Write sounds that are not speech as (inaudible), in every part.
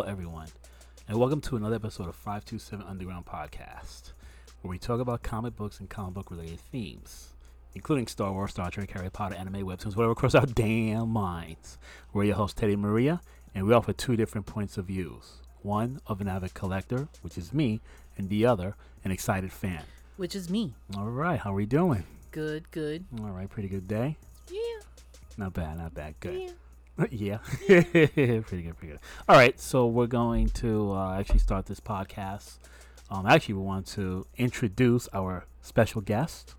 Hello, everyone, and welcome to another episode of 527 Underground Podcast, where we talk about comic books and comic book related themes, including Star Wars, Star Trek, Harry Potter, anime, webtoons, whatever cross our damn minds. We're your host, Teddy Maria, and we offer two different points of views one of an avid collector, which is me, and the other, an excited fan. which is me. All right, how are we doing? Good, good. All right, pretty good day. Yeah, Not bad, not bad. Good. yeah. (laughs) yeah. (laughs) pretty good, pretty good. All right, so we're going to uh, actually start this podcast. Um, actually, we want to introduce our special guest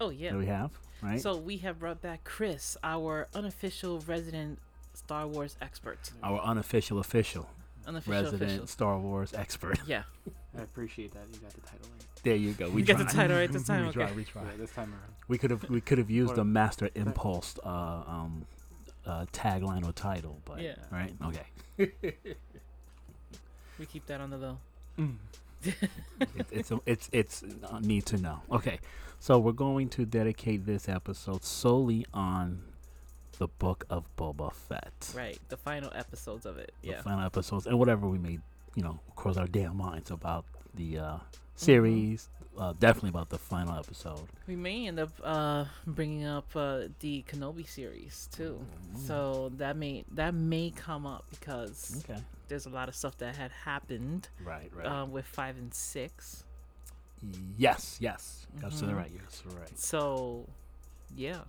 Oh yeah. that we have, right? So we have brought back Chris, our unofficial resident Star Wars expert. our unofficial, official, Unofficial resident official. Star Wars expert. Yeah. I appreciate that. You got the title right. There you go. We You got the title right this (laughs) time, we okay. tried. We tried. Yeah, this time around. We could have we could have used What- the Master Impulse uh, um, uh, tagline or title, but Yeah. right, okay. (laughs) We keep that on the low. it, it's a, it's it's uh, need to know. Okay, so we're going to dedicate this episode solely on the book of Boba Fett. Right. The final episodes of it. The Yeah. final episodes and whatever we may, you know, cross our damn minds about the uh, Mm-hmm. Uh, definitely about the final episode. We may end up uh, bringing up uh, the Kenobi series too. So that may that may come up because Okay. there's a lot of stuff that had happened Right. Right. um, with five and six. yes. Yes. Absolutely Mhm. right. Yes. Right. So, yeah,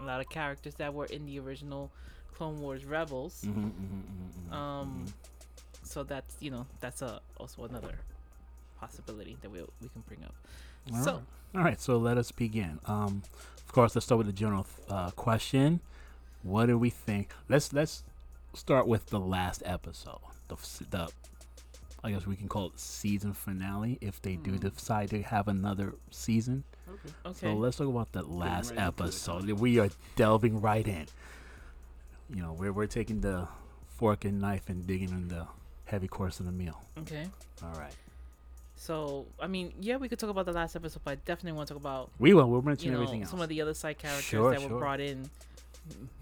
a lot of characters that were in the original Clone Wars Rebels. Mm-hmm, mm-hmm, mm-hmm, Um, so that's you know that's a also another possibility that we we can bring up. All so right. All right, so let us begin. Um, of course, let's start with the general uh, question. What do we think? Let's let's start with the last episode. The the I guess we can call it season finale if they do Hmm. decide to have another season. Okay. okay, So let's talk about the last right episode. We are delving right in. You know, we're we're taking the fork and knife and digging in the heavy course of the meal. okay. All right, So I mean, yeah, we could talk about the last episode, but I definitely want to talk about we will. We'll mention you know everything else. some of the other side characters Sure, that sure. were brought in,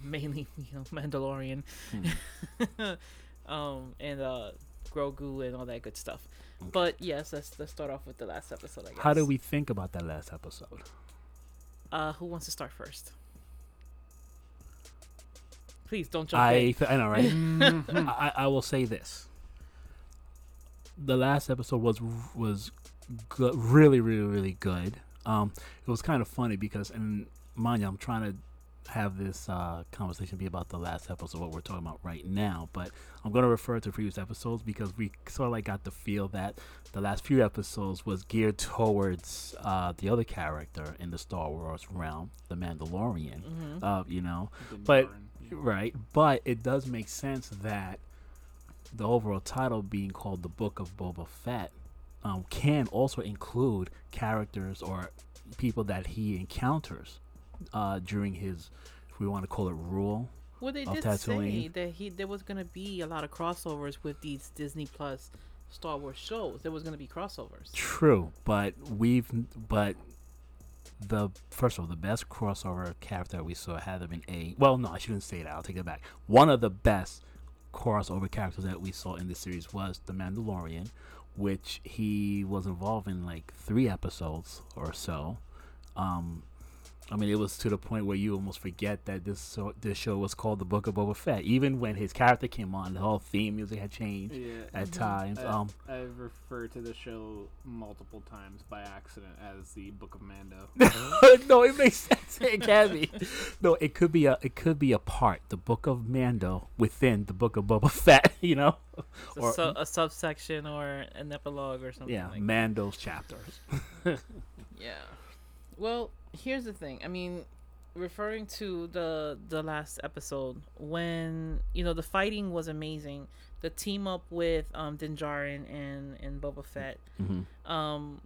mainly (laughs) you know Mandalorian, Hmm. (laughs) um, and uh, Grogu and all that good stuff. Okay. But yes, let's let's start off with the last episode. I guess. How do we think about that last episode? Uh, who wants to start first? Please don't jump I in. I know, right? (laughs) I, I will say this: the last episode was was good, really, really, really good. Um, it was kind of funny because, and mind you, I'm trying to have this uh, conversation be about the last episode, what we're talking about right now. But I'm going to refer to previous episodes because we sort of like got the feel that the last few episodes was geared towards uh, the other character in the Star Wars realm, the Mandalorian. Mhm. Uh, you know, but- Djarin, yeah. Right, but it does make sense that the overall title being called the Book of Boba Fett um, can also include characters or people that he encounters uh, during his, if we want to call it, rule. Well, they of did say Tatooine. that he there was gonna be a lot of crossovers with these Disney Plus Star Wars shows. There was gonna be crossovers. True, but we've but the first of all, the best crossover character we saw had to been a well, no, I shouldn't say that. I'll take it back. One of the best crossover characters that we saw in the series was the Mandalorian, which he was involved in like three episodes or so. Um, I mean, it was to the point where you almost forget that this so, this show was called the Book of Boba Fett. Even when his character came on, the whole theme music had changed Yeah. at times. I, Um, I've referred to the show multiple times by accident as the Book of Mando. (laughs) no, it makes sense. It can be. No, it could be a it could be a part, the Book of Mando within the Book of Boba Fett. (laughs) You know, It's a, Or- su- a subsection or an epilogue or something. yeah, like Mando's chapters. (laughs) Yeah. Well, here's the thing. I mean, referring to the the last episode, when you know the fighting was amazing, the team up with um Din Djarin and and Boba Fett Mm-hmm. um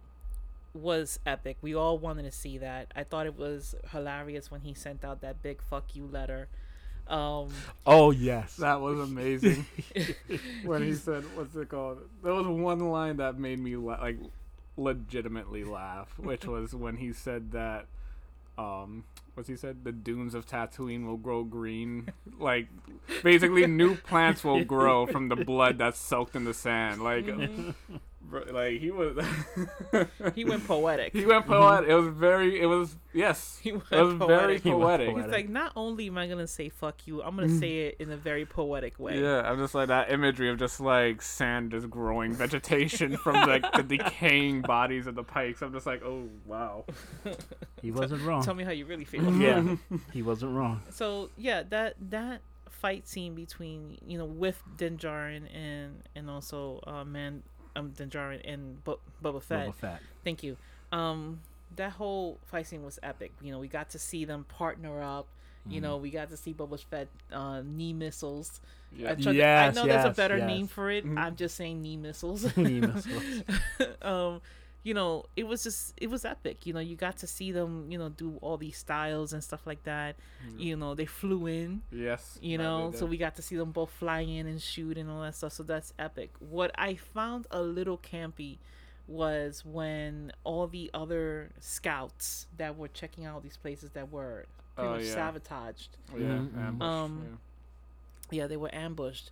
was epic. We all wanted to see that. I thought it was hilarious when he sent out that big fuck you letter. Um, Oh yes, That was (laughs) amazing. (laughs) when he said, "What's it called?" There was one line that made me la- like legitimately laugh, which was when he said that um, what's he said? The dunes of Tatooine will grow green. Like, basically, new plants will grow from the blood that's soaked in the sand. Like, (laughs) bro, like he was. (laughs) He went poetic. he went poetic. It was very. It was yes. (laughs) He went It was very poetic. He went poetic. poetic. He's like, not only am I gonna say "fuck you," I'm gonna say it in a very poetic way. Yeah, I'm just like that imagery of just like sand just growing vegetation from like the (laughs) decaying bodies of the pikes. I'm just like, oh wow. He wasn't wrong. Tell me how you really feel. yeah, he wasn't wrong. So yeah, that that fight scene between you know with Din Djarin and and also uh, man um Din Djarin and Bu- Boba Fett. Boba Fett. Thank you. Um, that whole fight scene was epic. You know, we got to see them partner up. You know, we got to see Boba Fett uh, knee missiles. Yeah. I, tried to- Yes, I know there's a better yes. name for it. Mhm. I'm just saying knee missiles. (laughs) Knee missiles. (laughs) um, you know, it was just it was epic. You know, you got to see them. You know, do all these styles and stuff like that. You know, they flew in. Yes. You know, they so we got to see them both fly in and shoot and all that stuff. So that's epic. What I found a little campy was when all the other scouts that were checking out these places that were pretty Oh, much yeah. sabotaged. Oh, yeah, Mhm, mhm. ambush, Um, Yeah, they were ambushed,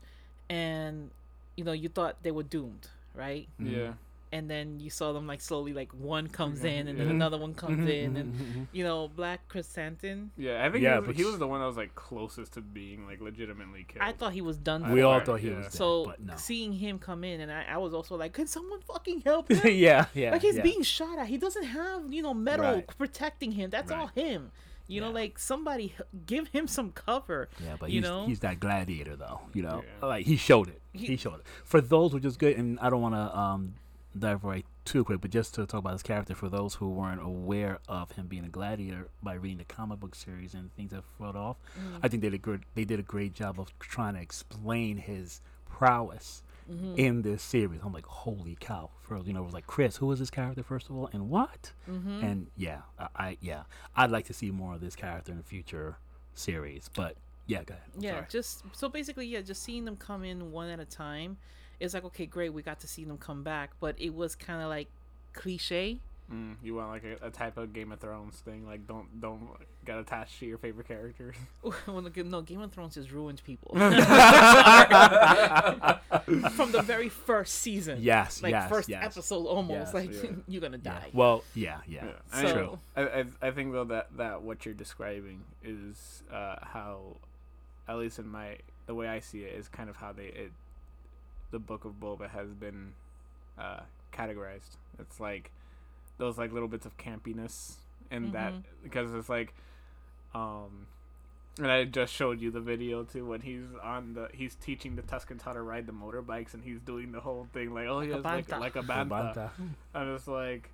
and you know you thought they were doomed, right? yeah. Yeah. And then you saw them like slowly, like one comes in, and then yeah. another one comes in, Mhm, and you know Black Chrysanthemum. Yeah, I think Yeah, he, was, but he was the one that was like closest to being like legitimately killed. I thought he was done. I we all thought he yeah. was dead, So but no. seeing him come in, and I, I was also like, can someone fucking help (laughs) him? yeah, yeah. like he's yeah. being shot at. He doesn't have you know metal Right. protecting him. That's all him. You know, like somebody give him some cover. Yeah, but you he's, know? he's that gladiator though. You know, Yeah. like he showed it. He, He- showed it. For those which is good, and I don't want to um divert too quick, but just to talk about his character, for those who weren't aware of him being a gladiator by reading the comic book series and things that followed off, Mm. I think they did a good they did a great job of trying to explain his prowess Mm-hmm. in this series. I'm like, holy cow! First, you know, it was like Chris, who is this character first of all, and what? Mm-hmm. And yeah, I, I yeah, I'd like to see more of this character in the future series. But yeah, go ahead. I'm yeah, sorry. just so basically, yeah, just seeing them come in one at a time. It's like okay, great, we got to see them come back, but it was kind of like cliche. Mm, you want like a, a type of Game of Thrones thing, like don't don't get attached to your favorite characters. (laughs) Well, no, no, Game of Thrones just ruined people (laughs) (laughs) from the very first season. Yes, like yes, first yes. episode almost. Yes, like yeah. you're gonna Yeah. die. Well, yeah, yeah. Yeah. So- I, True. I, I I think though that that what you're describing is uh, how, at least in my the way I see it is kind of how they it, the book of Boba has been uh, categorized. It's like those like little bits of campiness in that Mhm. because it's like, um, and I just showed you the video too when he's on the he's teaching the Tuskens how to ride the motorbikes and he's doing the whole thing like oh Like he like like a The bantha. Bantha. (laughs) I'm just like,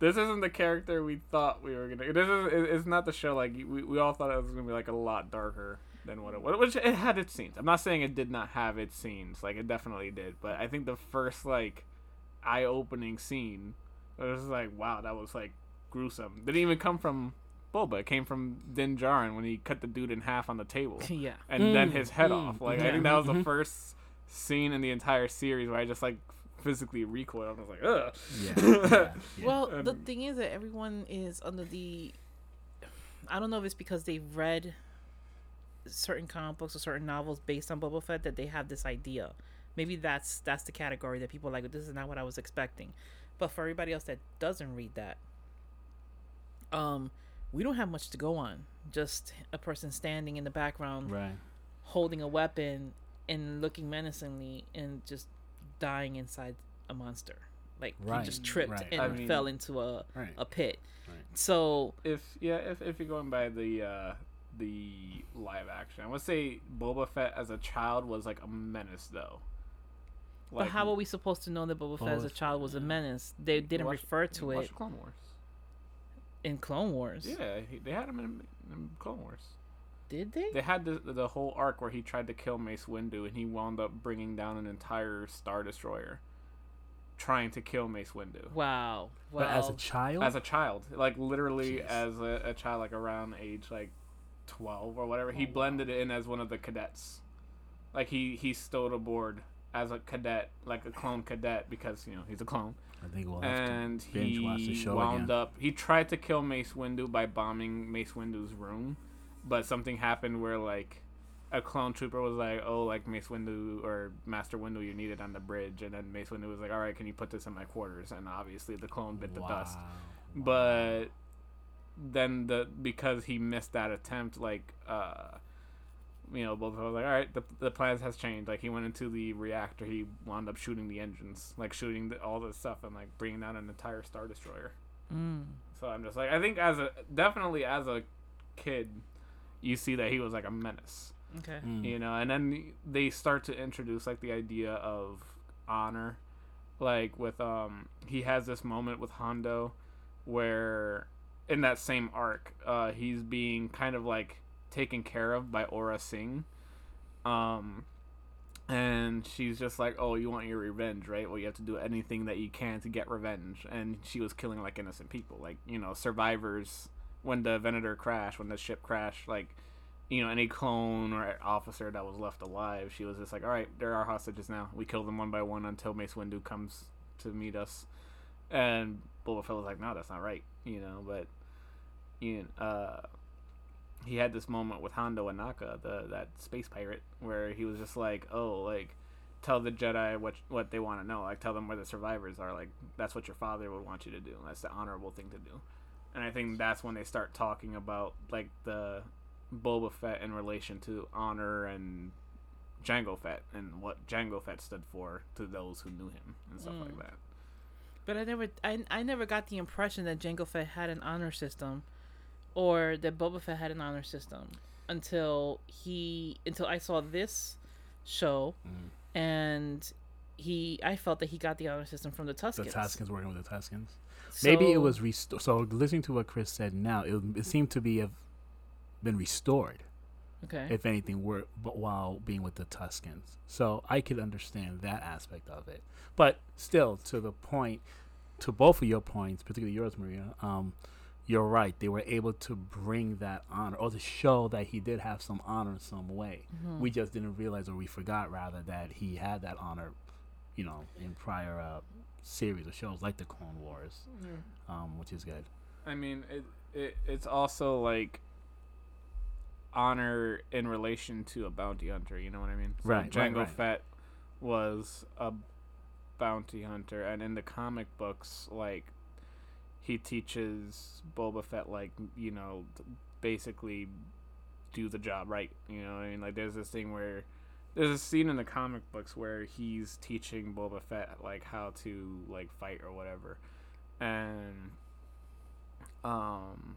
this isn't the character we thought we were gonna. This is. It's not the show. Like we, we all thought it was gonna be like a lot darker than what it was. Which it had its scenes. I'm not saying it did not have its scenes. Like it definitely did. But I think the first like eye-opening scene it was like, wow, that was like gruesome. Didn't even come from Boba. It came from Din Djarin when he cut the dude in half on the table (laughs) yeah. and then Mm, his head mm, off. Like yeah. I think that was the Mhm. first scene in the entire series where I just like physically recoiled. I was like, ugh. Yeah, yeah, (laughs) yeah. Well, the Um, thing is that everyone is under the. I don't know if it's because they've read certain comic books or certain novels based on Boba Fett that they have this idea. Maybe that's that's the category that people like. This is not what I was expecting. But for everybody else that doesn't read that, um, we don't have much to go on. Just a person standing in the background right. holding a weapon and looking menacingly and just dying inside a monster. Like Right, he just tripped right. and I mean- fell into a, a pit. So if yeah, if if you're going by the uh the live action, I would say Boba Fett as a child was like a menace though. but how are we supposed to know that Boba Fett as a oh, child was a menace? They didn't watch- refer to watch it Clone Wars. in Clone Wars. Yeah, he, they had him in, in Clone Wars. Did they? They had the the whole arc where he tried to kill Mace Windu and he wound up bringing down an entire star destroyer, trying to kill Mace Windu. Wow. Wow. But as a child, as a child like literally Jeez. as a, a child like around age like 12 or whatever he oh, blended in as one of the cadets like he he stowed aboard as a cadet, like a clone cadet, because you know he's a clone, I think we'll have and to binge watch the he show wound again. up. He tried to kill Mace Windu by bombing Mace Windu's room, but something happened where like a clone trooper was like, "Oh, like Mace Windu or Master Windu, you need it on the bridge," and then Mace Windu was like, "All right, can you put this in my quarters?" And obviously the clone bit the dust Wow. but then the because he missed that attempt like uh you know both of us was like all right the, the plans has changed like he went into the reactor he wound up shooting the engines like shooting the, all this stuff and like bringing down an entire star destroyer Mm. so i'm just like i think as a definitely as a kid you see that he was like a menace Okay. Mm. you know and then they start to introduce like the idea of honor like with um he has this moment with hondo where in that same arc uh he's being kind of like taken care of by Aurra Sing um and she's just like oh you want your revenge right well you have to do anything that you can to get revenge and she was killing like innocent people like you know survivors when the venator crashed when the ship crashed like you know, any clone or officer that was left alive, she was just like, all right, they're our hostages now. We kill them one by one until Mace Windu comes to meet us. And Boba Fett was like, no, that's not right, you know. But you know, uh, he had this moment with Hondo Ohnaka, the that space pirate, where he was just like, oh, like tell the Jedi what what they want to know, like tell them where the survivors are. Like that's what your father would want you to do. That's the honorable thing to do. And I think that's when they start talking about like the Boba Fett in relation to honor and Jango Fett and what Jango Fett stood for to those who knew him and stuff like that. But I never, I, I never got the impression that Jango Fett had an honor system, or that Boba Fett had an honor system until he, until I saw this show, Mm. and he, I felt that he got the honor system from the Tuskens. The. Tuskens working with the Tuskens. Maybe it was restored. So listening to what Chris said now, it, it seemed to be have been restored. okay. if anything, were but while being with the Tuskens. So I could understand that aspect of it. But still, to the point, to both of your points, particularly yours, Maria, um, you're right. They were able to bring that honor, or to show that he did have some honor in some way. Mm-hmm. We just didn't realize, or we forgot rather, that he had that honor, you know, in prior uh, series of shows like the Clone Wars, um, which is good. I mean, it, it it's also like honor in relation to a bounty hunter. You know what I mean? So Right, right, Jango right. Fett was a bounty hunter, and in the comic books, like he teaches Boba Fett, like you know, basically do the job right. You know, I mean, like there's this thing where. There's a scene in the comic books where he's teaching Boba Fett like how to like fight or whatever, and um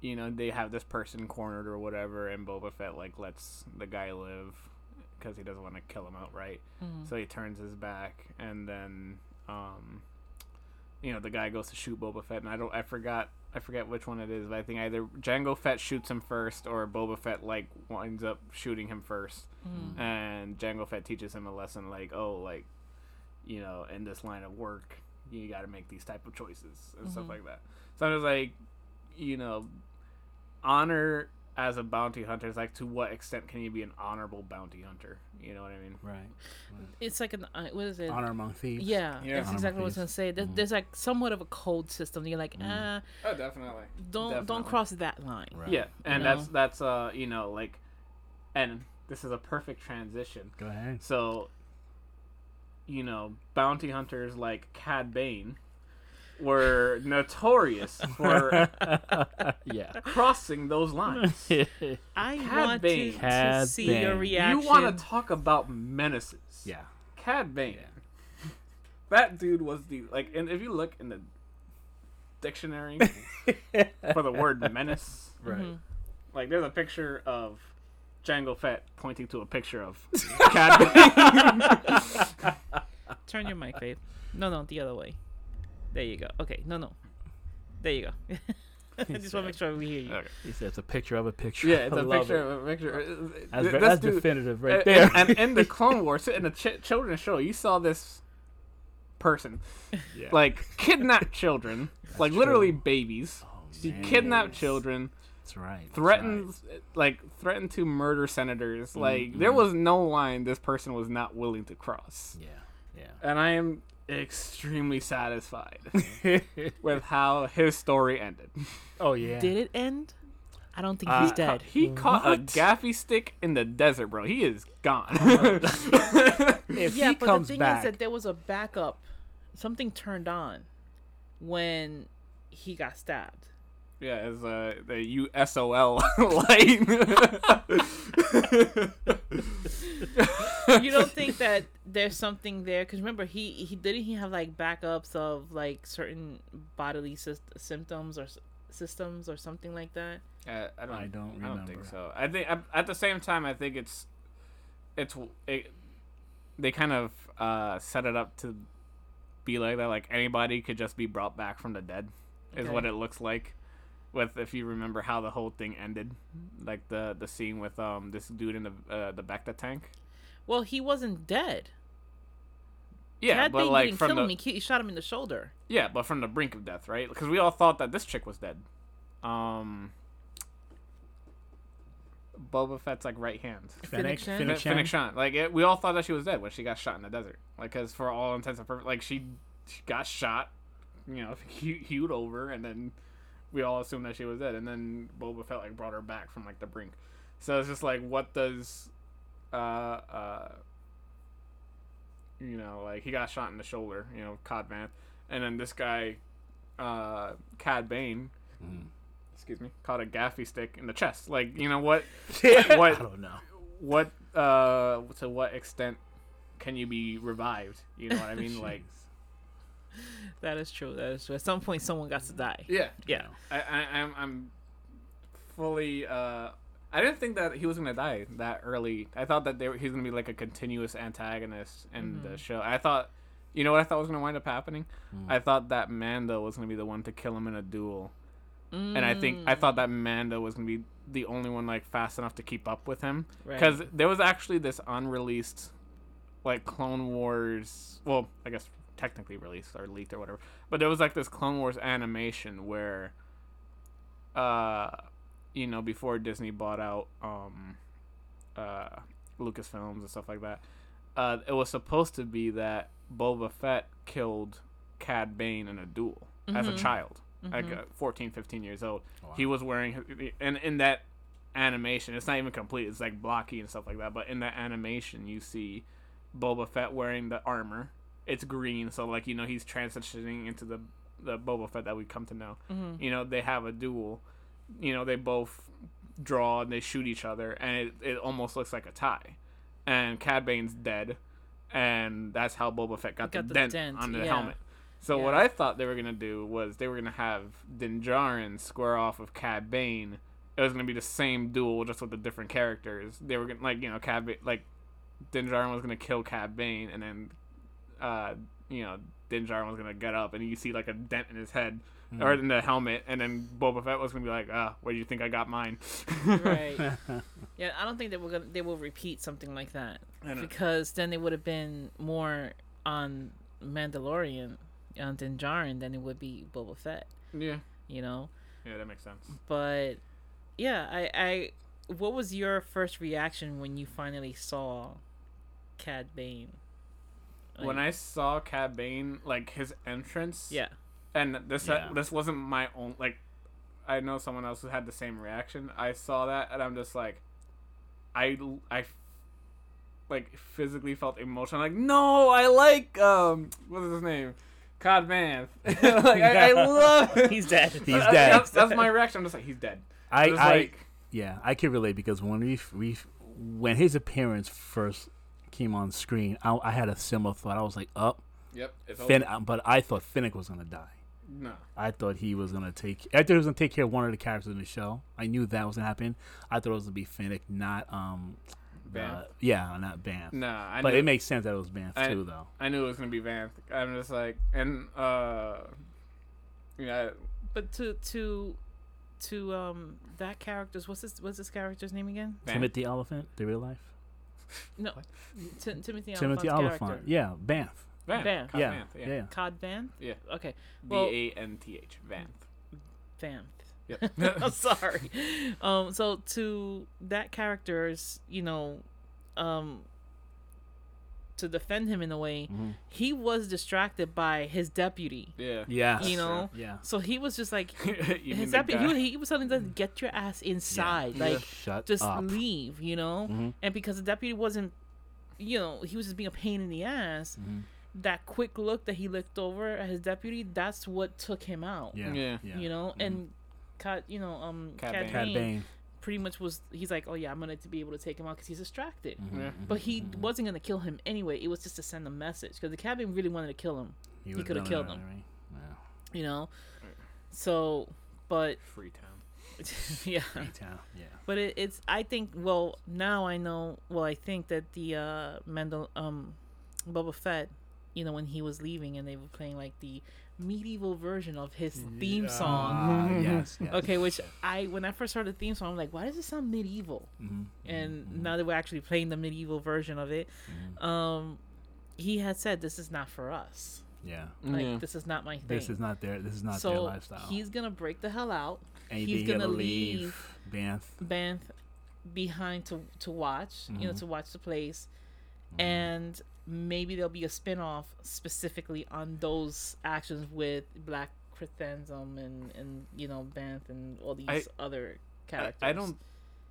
you know they have this person cornered or whatever and Boba Fett like lets the guy live because he doesn't want to kill him outright Mhm. so he turns his back and then um you know the guy goes to shoot Boba Fett and I don't I forgot I forget which one it is but I think either Jango Fett shoots him first or Boba Fett like winds up shooting him first Mhm. and Jango Fett teaches him a lesson like oh like you know in this line of work you got to make these type of choices and stuff Mhm. like that so I was like you know honor as a bounty hunter is like to what extent can you be an honorable bounty hunter you know what I mean Right. It's like an, uh, what is it? Honor among thieves. Yeah, Yeah. that's Honor exactly what I was gonna say. There, Mhm. There's like somewhat of a code system. You're like, Mm. ah, oh definitely don't don't cross that line. Right. yeah and You that's that's uh you know like and this is a perfect transition Go ahead. So, you know, bounty hunters like Cad Bane were notorious for (laughs) yeah. crossing those lines. (laughs) I Cad want Bane. to, to Cad see Bane. your You reaction. You want to talk about menaces? yeah. Cad Bane. (laughs) That dude was the like, and if you look in the dictionary for the word menace, Right. Mhm. like there's a picture of Jango Fett pointing to a picture of Cad Bane. Turn your mic, babe. No, no, the other way. There you go. Okay, no, no. There you go. (laughs) I just want to make sure we hear you. Okay. He said it's a picture of a picture. Yeah, (laughs) it's I a love picture it. of a picture. That's, Th- ve- that's dude- definitive right and- there. And, in the (laughs) Clone Wars, in the ch- children's show, you saw this person yeah. like kidnap children, like true. literally babies. Oh, He man. kidnapped children, That's right. that's threatens like threatened to murder senators. Like mm-hmm. there was no line this person was not willing to cross. Yeah. Yeah. And I am extremely satisfied (laughs) with how his story ended. oh yeah. Did it end? I don't think Uh, he's dead. He caught a gaffi stick in the desert, bro. He is gone. (laughs) if yeah, he but comes the thing back, is that there was a backup. Something turned on when he got stabbed. yeah, it's uh, the USOL (laughs) light. (laughs) you don't think that there's something there? Because remember, he he didn't he have like backups of like certain bodily sys- symptoms or s- systems or something like that. Uh, I don't. I don't I don't think so. I think at- at the same time, I think it's, it's it, they kind of uh, set it up to be like that. Like anybody could just be brought back from the dead, is what it looks like. With if you remember how the whole thing ended, like the the scene with um this dude in the uh, the Bacta tank. Well, he wasn't dead. Yeah, Cad but Bane like didn't from the him. He, he shot him in the shoulder. yeah, but from the brink of death, right? Because we all thought that this chick was dead. Um, Boba Fett's like right hand. Fennec Fennec, Shan? Fennec Finnick Shan? Shan. Like it, we all thought that she was dead when she got shot in the desert. Like, cause for all intents and purposes, like she, she got shot, you know, (laughs) he- hewed over, and then we all assumed that she was dead. And then Boba Fett like brought her back from like the brink. So it's just like, what does, uh, uh, you know, like he got shot in the shoulder, you know, Cobb Vanth, and then this guy, uh, Cad Bane. Mm. Excuse me, caught a gaffi stick in the chest. Like, you know what? (laughs) What? I don't know. what uh to what extent can you be revived you know what i mean (laughs) like That is true. That is true. At some point, someone got to die. yeah Yeah. i, I i'm i'm fully uh i didn't think that he was gonna die that early. I thought that they were, he was gonna be like a continuous antagonist in the mm-hmm. show. I thought you know what i thought was gonna wind up happening? Mm. I thought that mando was gonna be the one to kill him in a duel. And i think i thought mm. that mando was gonna be the only one like fast enough to keep up with him. Right. because there was actually this unreleased like clone wars well i guess technically released or leaked or whatever but there was like this clone wars animation where uh you know before disney bought out um uh lucasfilms and stuff like that uh it was supposed to be that boba fett killed cad bane in a duel as a Mhm. child like Mhm. uh, 14 15 years old Wow. he was wearing and in that animation it's not even complete it's like blocky and stuff like that but in that animation you see boba fett wearing the armor it's green so like you know he's transitioning into the the boba fett that we come to know Mhm. you know they have a duel you know they both draw and they shoot each other and it, it almost looks like a tie and cad bane's dead and that's how boba fett got, Got the, the dent, dent, on the yeah. helmet so what I thought they were gonna do was they were gonna have Din Djarin square off with Cad Bane. It was gonna be the same duel, just with the different characters. They were gonna like you know Cad ba- like Din Djarin was gonna kill Cad Bane, and then uh you know Din Djarin was gonna get up, and you see like a dent in his head or in the helmet, and then Boba Fett was gonna be like, ah, where do you think I got mine? right. (laughs) (laughs) Yeah, I don't think they will gonna, they will repeat something like that because then it would have been more on Mandalorian on Din Djarin than it would be Boba Fett. yeah, You know, yeah, that makes sense. but yeah, I, I what was your first reaction when you finally saw Cad Bane? when I saw Cad Bane, like his entrance, yeah, and this Yeah. this wasn't my own like i know someone else who had the same reaction i saw that and i'm just like i i like physically felt emotional like no i like um what's his name cod man (laughs) like I, I (laughs) love he's dead. (laughs) He's That's- dead. that's, that's my reaction i'm just like he's dead I, I like yeah, I can relate because when we we when his appearance first came on screen, I, I had a similar thought. I was like, "Up, yep it's Finn," but I thought Fennec was gonna die. No I thought he was gonna take. I thought he was gonna take care of one of the characters in the show. I knew that was gonna happen. I thought it was gonna be Fennec, not um, Vanth? uh, yeah, not Vanth. no i but knew, it makes sense that it was Vanth I- too, though. i knew it was gonna be van i'm just like and uh yeah But to to to um that character's what's this what's this character's name again? Van- Timothy Olyphant, the real life. No, Ti- Timothy Timothy Olyphant's Oliphant, character. yeah, Vanth. Van, Van. Cobb yeah, Vanth, yeah, yeah. Cobb Van. yeah Okay, V well A N T H Vanth. Van. Yep. (laughs) I'm sorry. Um, so to that character's, you know, um, to defend him in a way, Mhm. he was distracted by his deputy. yeah. Yes. You know, Yeah. so he was just like (laughs) his deputy. He, he was telling them, "Get your ass inside, Yeah. like Shut just up. leave," you know. Mhm. And because the deputy wasn't, you know, he was just being a pain in the ass. Mhm. That quick look that he looked over at his deputy, that's what took him out. Yeah. Yeah. Yeah. You know, Mhm. and Cat, you know, um, Cad Cad, Bane. Cad Bane Bane. pretty much was. He's like, "Oh yeah, I'm gonna to be able to take him out because he's distracted." Mhm, Yeah. mhm, But he mhm. wasn't gonna kill him anyway. It was just to send a message because the Cad Bane really wanted to kill him. He, he coulda killed him. right? Yeah. You know, so but Freetown. (laughs) yeah. Freetown. Yeah. But it, it's I think well now I know well I think that the uh Mendel um Boba Fett you know when he was leaving and they were playing like the medieval version of his theme song Ah, yes, yes. okay which I when I first heard the theme song I'm like why does it sound medieval Mhm, and mhm, now that we're actually playing the medieval version of it mhm. um he had said this is not for us Yeah. like yeah. this is not my thing This is not their. This is not so their lifestyle. he's gonna break the hell out and he's he's gonna gonna leave leave Vanth. Vanth behind to to watch, you know, Mhm. to watch the place, Mm-hmm. and maybe there'll be a spin-off specifically on those actions with Black Chrysanthemum and and you know Vanth and all these I- other characters. I don't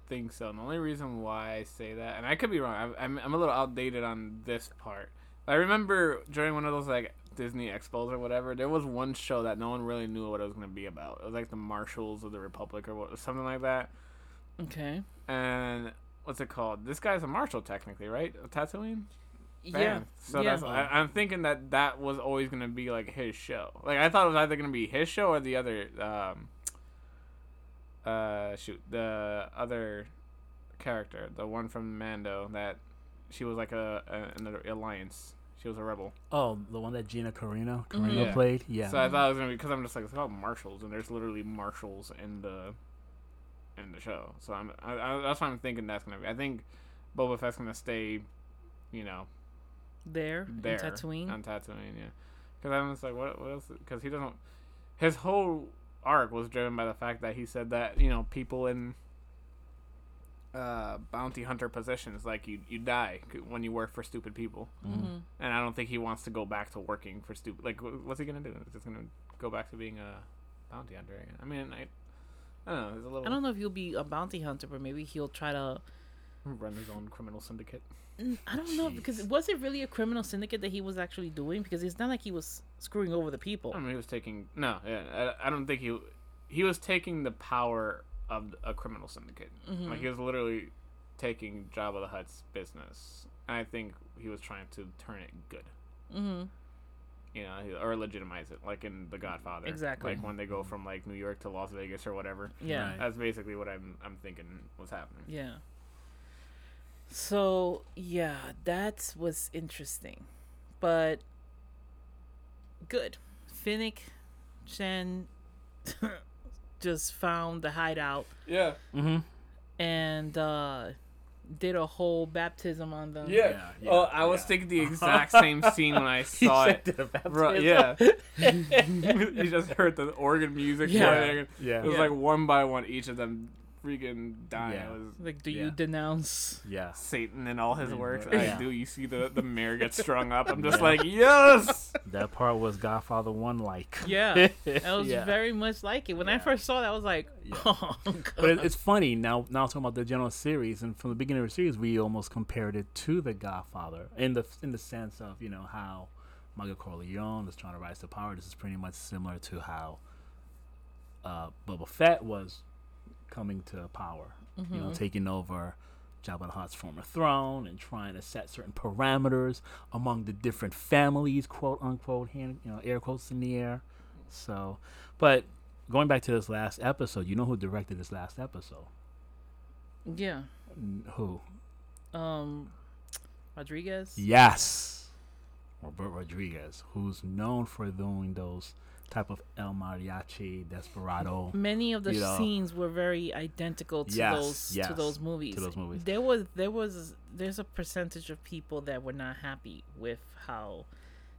think so. The only reason why I say that, and I could be wrong, I'm, I'm, I'm a little outdated on this part. I remember during one of those like Disney expos or whatever, there was one show that no one really knew what it was going to be about. It was like the Marshals of the Republic or what, something like that. Okay. And what's it called? This guy's a marshal technically, right? A Tatooine. Yeah. So yeah. that's I, I'm thinking that that was always gonna be like his show. Like I thought it was either gonna be his show or the other. Um, uh, shoot, the other character, the one from Mando that she was like a, a an alliance. She was a rebel. Oh, the one that Gina Carano. Carano Yeah. played. Yeah. So I thought it was gonna be because I'm just like it's called marshals and there's literally marshals in the in the show. So I'm I, I, that's why I'm thinking that's gonna be. I think Boba Fett's gonna stay, you know, there, there in Tatooine. on Tatooine, yeah. Because I'm just like, what, what else? Because he doesn't. His whole arc was driven by the fact that he said that you know people in uh, bounty hunter positions like you you die when you work for stupid people, hmm and I don't think he wants to go back to working for stupid. Like, what's he gonna do? He's just gonna go back to being a bounty hunter again. I mean, I. I don't know. He's a little I don't know if he'll be a bounty hunter, but maybe he'll try to. run his own criminal syndicate. Mm, I don't know because was it really a criminal syndicate that he was actually doing? Because it's not like he was screwing over the people. I mean, he was taking no. Yeah, I, I don't think he he was taking the power of a criminal syndicate. Mhm. Like he was literally taking Jabba the Hutt's business, and I think he was trying to turn it good. Mm-hmm. You know, or legitimize it, like in The Godfather. Exactly. Like when they go from like New York to Las Vegas or whatever. Yeah. Right. That's basically what I'm I'm thinking was happening. Yeah. So yeah, that was interesting, but good. Fennec Shen (laughs) just found the hideout Yeah. Mm-hmm. and uh, did a whole baptism on them. Yeah. yeah, oh, I was yeah. thinking the (laughs) exact same scene when I (laughs) saw it. Bro, yeah. you just heard the organ music Yeah. playing. Yeah. It was Yeah. like one by one, each of them freaking dying. Yeah. Was Like, do Yeah. you denounce? Yeah. Satan and all his works. Yeah. I do. You see the the mayor get strung up. I'm just Yeah. like, yes. That part was Godfather one like. Yeah, (laughs) that was Yeah. very much like it. When I first saw that, I was like, (laughs) oh god. But it, it's funny now. Now talking about the general series, and from the beginning of the series, we almost compared it to the Godfather in the in the sense of you know how Michael Corleone is trying to rise to power. This is pretty much similar to how uh, Boba Fett was coming to power. You know, Mhm. taking over Jabba the Hutt's former throne and trying to set certain parameters among the different families, quote unquote, hand, you know, air quotes in the air. So, but going back to this last episode, you know who directed this last episode? yeah. Who? Um, Rodriguez. Yes, Robert Rodriguez, who's known for doing those type of El Mariachi Desperado Many of the you know. scenes were very identical to Yes, those yes, to those movies. to those movies. There was there was there's a percentage of people that were not happy with how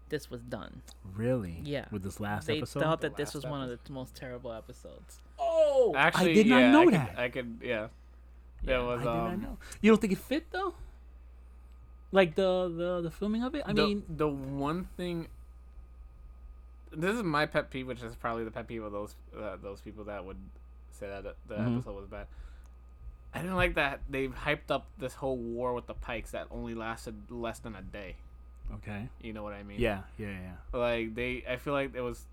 this was done. Really? Yeah. With this last they episode. They thought The that this was last one of the most terrible episodes. oh, Actually, I did not yeah, know I could- that. I could, yeah. Yeah, That was I did not um, know. You don't think it fit though? Like the the the filming of it. I the, mean, the one thing. This is my pet peeve, which is probably the pet peeve of those uh, those people that would say that the Mhm. episode was bad. I didn't like that they've hyped up this whole war with the Pikes that only lasted less than a day. okay. You know what I mean? Yeah, yeah, yeah. Like they, I feel like it was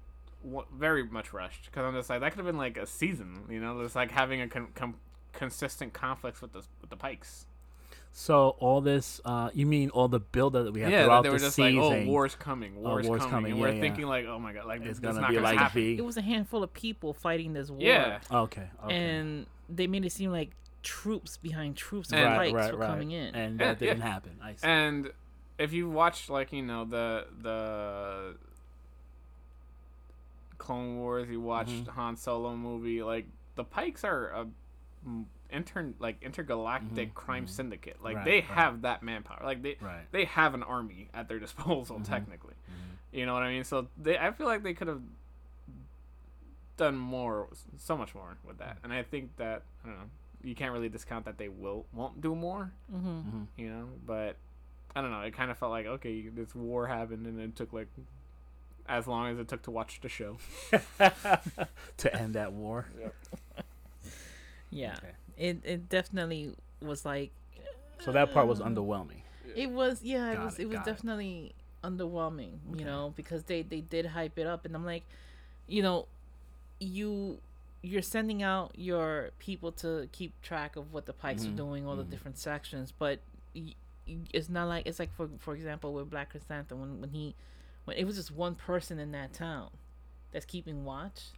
w- very much rushed because on the side that could have been like a season. You know, just like having a con- com- consistent conflicts with the with the Pikes. So all this, uh, you mean all the build that we have yeah, that throughout they were the just season? like, oh, war's coming, war's, war's coming, coming, and yeah, we're yeah. thinking like, oh my god, like it's it's gonna not be gonna like happen. V. It was a handful of people fighting this war. Yeah, Okay, okay. And they made it seem like troops behind troops of And- right, pikes right, were right. coming in. and Yeah, that didn't yeah. happen. I see. and if you watch like you know the the Clone Wars, you watched Mhm. Han Solo movie, like the Pikes are a mm, intern like intergalactic Mhm, crime mhm. syndicate. Like Right, they right. have that manpower. Like they right. they have an army at their (laughs) disposal Mhm. technically. Mhm. You know what I mean? So they I feel like they could have done more so much more with that. And I think that I don't know, you can't really discount that they will won't do more, mm-hmm. Mhm. you know, but I don't know, it kind of felt like okay, this war happened and it took like as long as it took to watch the show. (laughs) to end that war. (laughs) Yeah, Okay. It it definitely was like. So that part was uh, underwhelming. It was yeah, it was it, it, was got it. definitely underwhelming, Okay. you know, because they they did hype it up and I'm like, you know, you you're sending out your people to keep track of what the pikes Mhm, are doing, all mhm. the different sections, but y- y- it's not like it's like for for example with Black Chrysanthemum when when he when it was just one person in that town that's keeping watch,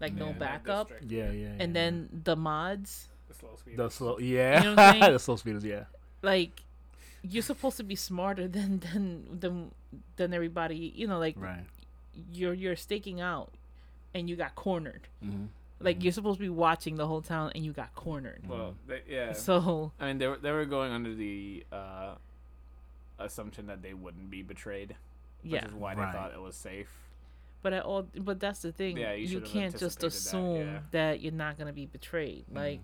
like no backup, Yeah, yeah. yeah. and then the mods the slow speed. the slow, (laughs) yeah, know what I'm saying? (laughs) the slow speeders, yeah. like you're supposed to be smarter (laughs) than than than than everybody you know like Right. you're you're staking out and you got cornered Mm-hmm. like you're supposed to be watching the whole town and you got cornered well, they, yeah. so I mean, they were they were going under the uh, assumption that they wouldn't be betrayed, which yeah is why Right. they thought it was safe. but at all but that's the thing Yeah, you you, can't just anticipated that, assume yeah. that, you're not going to be betrayed Mm-hmm. like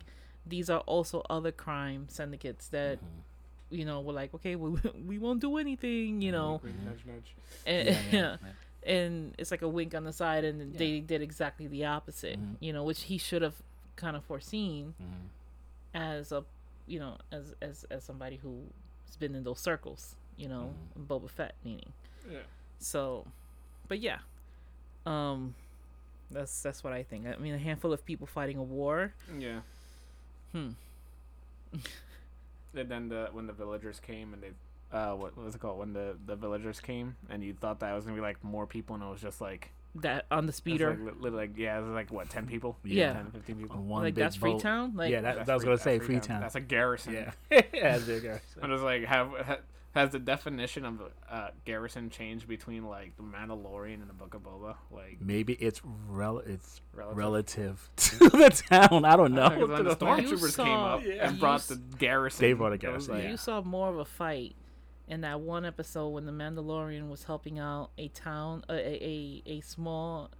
these are also other crime syndicates that Mm-hmm. you know were like okay we, (laughs) we won't do anything you know Wink, nudge, nudge. and, Yeah, yeah, yeah. and it's like a wink on the side and they did exactly the opposite Mhm. you know which he should have kind of foreseen Mhm. as a you know as as as somebody who's been in those circles you know Mhm. boba fett meaning Yeah. so but yeah um that's that's what i think i mean a handful of people fighting a war Yeah. Hmm (laughs) And then the when the villagers came and they, uh, what, what was it called? When the the villagers came and you thought that was gonna be like more people and it was just like that on the speeder like, li- li- like yeah, it was like what ten people? Yeah. 10, 15 people. On one like big that's boat. freetown like yeah, that, That's that was Free- gonna say Freetown. Freetown. That's a garrison. Yeah, (laughs) (laughs) yeah, that's a garrison. I'm just like have ha, has the definition of uh, garrison changed between like the Mandalorian and the Book of Boba? Like Maybe it's rel- it's relative. relative to the town. I don't know. Because when the To the- You stormtroopers came saw- up Yeah. and you brought the garrison, They brought a garrison, like- yeah. you saw more of a fight in that one episode when the Mandalorian was helping out a town, a a, a, a small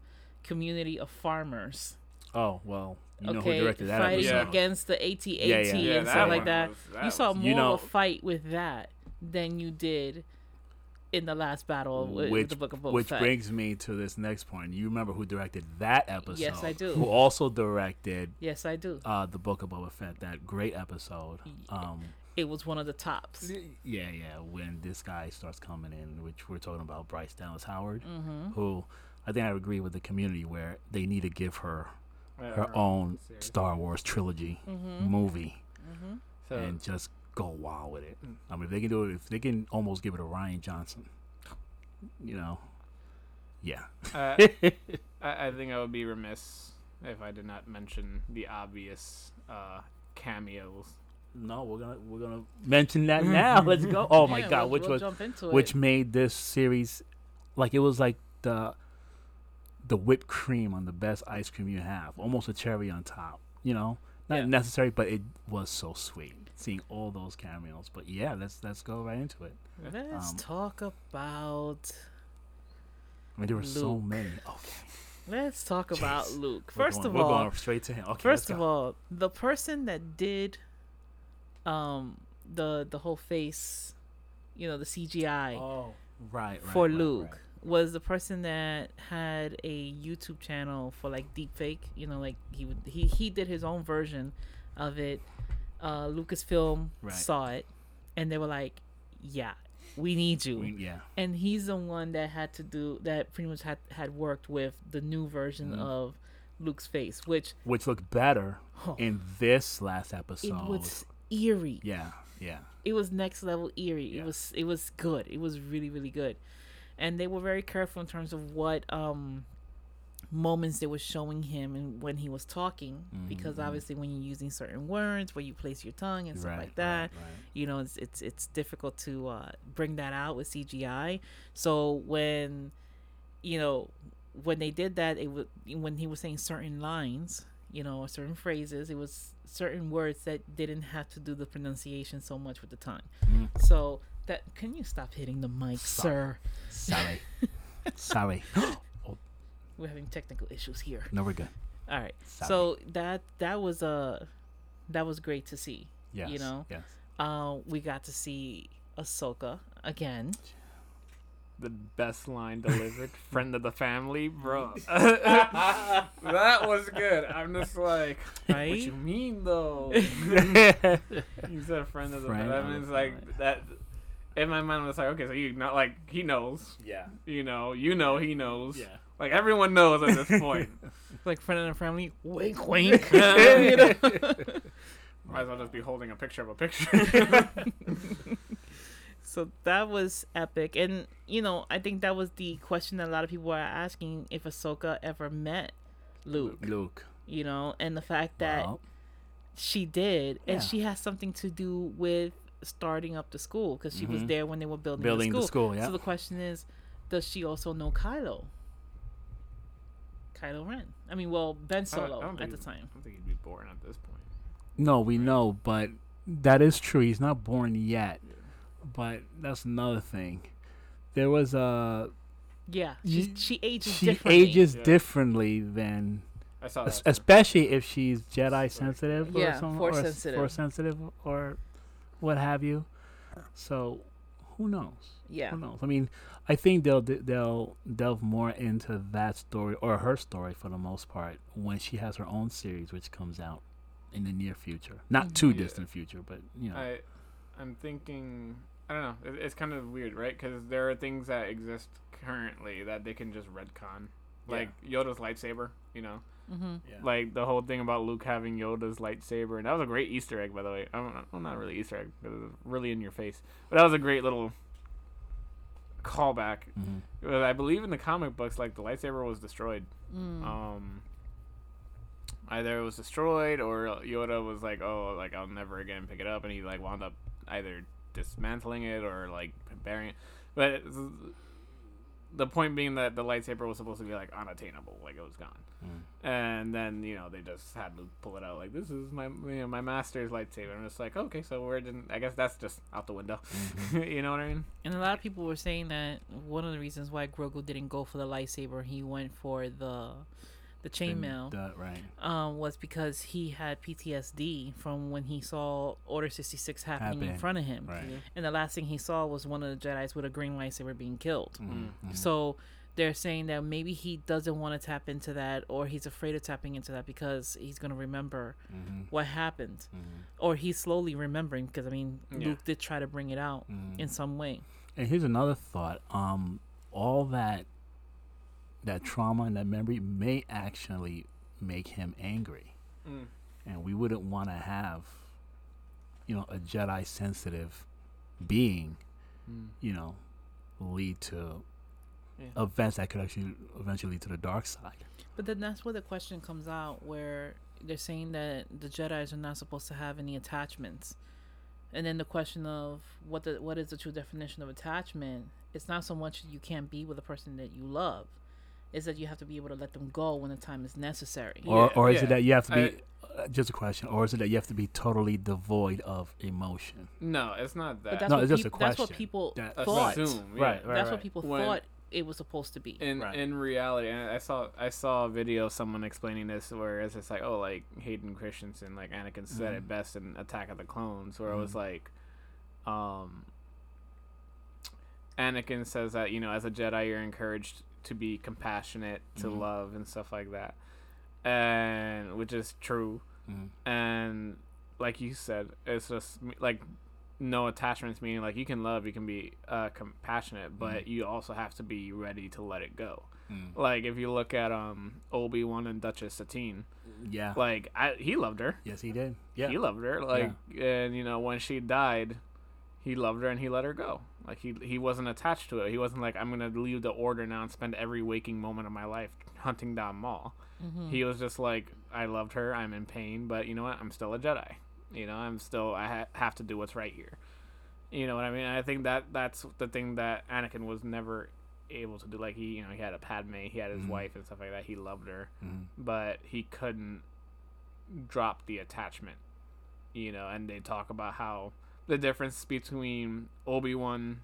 community of farmers. oh well, you know okay, who directed that fighting episode? Against the AT-AT Yeah, yeah. Yeah, and that stuff like one that. was- you saw more You know- of a fight with that than you did in the last battle with, with which the Book of Boba which Fett. brings me to this next point. You remember who directed that episode? Yes, I do. Who also directed yes, I do. uh, the Book of Boba Fett? That great episode. Um, It was one of the tops. yeah, yeah. When this guy starts coming in, which we're talking about, Bryce Dallas Howard, Mm-hmm. who I think I agree with the community where they need to give her her own. Star Wars trilogy Mm-hmm. movie Mm-hmm. So, and just go wild with it. I mean, if they can do it, if they can almost give it a Rian Johnson, you know, yeah. uh, (laughs) I, I think I would be remiss if I did not mention the obvious uh, cameos. No, we're gonna we're gonna mention that now. (laughs) Let's go. Oh my Yeah, god, we'll- which we'll was jump into which it. made this series like it was like the the whipped cream on the best ice cream you have, almost a cherry on top. You know, not Yeah. necessary, but it was so sweet seeing all those cameos. But yeah, let's let's go right into it. Let's Um, talk about I mean, there were so many. Okay. Let's talk about Luke. First going- of we're all, going straight to him. Okay. First of all, the person that did um the the whole face, you know, the CGI Oh, right, right. for right, Luke right. was the person that had a YouTube channel for like deepfake, you know, like he would he he did his own version of it. Uh Lucasfilm Right. saw it and they were like, "Yeah, we need you." We- yeah. and he's the one that had to do that pretty much had had worked with the new version Mhm. of Luke's face, which Which looked better oh, in this last episode. it was eerie. yeah, yeah. It was next level eerie. Yeah. It was it was good. It was really really good, and they were very careful in terms of what um moments they were showing him and when he was talking because Mhm. obviously when you're using certain words where you place your tongue and stuff right, like that Right, right. you know it's it's it's difficult to uh, bring that out with CGI. So when you know when they did that, it was when he was saying certain lines, you know, or certain phrases, it was certain words that didn't have to do the pronunciation so much with the tongue. Mm. So that can you stop hitting the mic, Stop. sir? Sorry. Sorry. (laughs) (laughs) We're having technical issues here. no, we're good. All right. Sorry. So that that was uh that was great to see. Yes. you know, Yes. Uh, we got to see Ahsoka again. The best line delivered. (laughs) Friend of the family, bro. (laughs) that was good. I'm just like, what you mean though? (laughs) you said friend of the Friend family. of the It's like family. that. In my mind, I was like, okay, so you not like he knows. yeah. You know, you know, he knows. Yeah. Like everyone knows at this point. (laughs) like friend and family. Wink, (laughs) wink. you know? (laughs) Might as well just be holding a picture of a picture. so that was epic, and you know, I think that was the question that a lot of people were asking if Ahsoka ever met Luke. Luke. You know, and the fact that Well, she did, and Yeah. she has something to do with starting up the school because she was Mhm. there when they were building, building the the school. school. Yeah. So the question is, does she also know Kylo? Kylo Ren. I mean, well, Ben I don't- I Solo don't at the he's- time. I don't think he'd be born at this point. no, we know, but that is true. He's not born yet. But that's another thing. There was a Yeah, You- she's, she ages she differently. ages Yeah. differently than I saw that. especially if she's Jedi sensitive Yeah, or something, Force or sensitive. Force sensitive or what have you. So who knows? Yeah. Who knows? I mean, I think they'll they'll delve more into that story or her story for the most part when she has her own series, which comes out in the near future. Not too Yeah. distant future, but you know. I, I'm thinking. I don't know. It, it's kind of weird, right? Because there are things that exist currently that they can just retcon, like Yoda's lightsaber. You know, Mm-hmm. yeah. like the whole thing about Luke having Yoda's lightsaber, and that was a great Easter egg, by the way. I'm not, well, not really Easter egg, it was really in your face, but that was a great little callback. Mhm. I believe in the comic books, like the lightsaber was destroyed. Mm. Um, either it was destroyed or Yoda was like, "Oh, like I'll never again pick it up," and he like wound up either dismantling it or like burying it. But the point being that the lightsaber was supposed to be like unattainable, like it was gone. Mm. And then you know they just had to pull it out, like this is my you know, my master's lightsaber. And it's like, okay, so we're didn't. I guess that's just out the window. Mhm. (laughs) you know what I mean? And a lot of people were saying that one of the reasons why Grogu didn't go for the lightsaber, he went for the the chainmail, right. um, was because he had PTSD from when he saw Order sixty six happening in front of him, Right. and the last thing he saw was one of the Jedi's with a green lightsaber being killed. Mhm. Mhm. So they're saying that maybe he doesn't want to tap into that, or he's afraid of tapping into that because he's gonna remember Mhm. what happened, Mhm. or he's slowly remembering. Because I mean, Yeah. Luke did try to bring it out Mhm. in some way. And here's another thought. Um, all that that trauma and that memory may actually make him angry, Mm. and we wouldn't want to have, you know, a Jedi sensitive being, Mm. you know, lead to Yeah. events that could actually eventually lead to the dark side. But then that's where the question comes out where they're saying that the Jedi's are not supposed to have any attachments. And then the question of what the what is the true definition of attachment? It's not so much you can't be with a person that you love. Is that you have to be able to let them go when the time is necessary. Or, Yeah, or is yeah. it that you have to be? I- uh, just a question. Or is it that you have to be totally devoid of emotion? No, it's not that. That's No, what it's just a peop- That's what people That- thought. Assume, yeah. Right, right. That's what people When- thought it was supposed to be. in Right. in reality, I saw I saw a video of someone explaining this where it's just like, oh, like Hayden Christensen, like Anakin said it Mhm. best in Attack of the Clones, where it was Mhm. like, um, Anakin says that you know as a Jedi you're encouraged to be compassionate, to Mhm. love, and stuff like that, and which is true, Mhm. and like you said, it's just like no attachments meaning like you can love you can be uh, compassionate but Mhm. you also have to be ready to let it go Mm. like if you look at um obi-wan and duchess satine Yeah. like I, he loved her yes, he did. Yeah. he loved her like and you know when she died he loved her and he let her go like he he wasn't attached to it. He wasn't like i'm gonna leave the order now and spend every waking moment of my life hunting down maul. Mhm. he was just like i loved her. I'm in pain but you know what? I'm still a jedi. You know i'm still i ha- have to do what's right here. You know what i mean? I think that that's the thing that anakin was never able to do. Like he you know he had a padme he had his Mhm. wife and stuff like that. He loved her Mhm. but he couldn't drop the attachment. You know and they talk about how the difference between obi-wan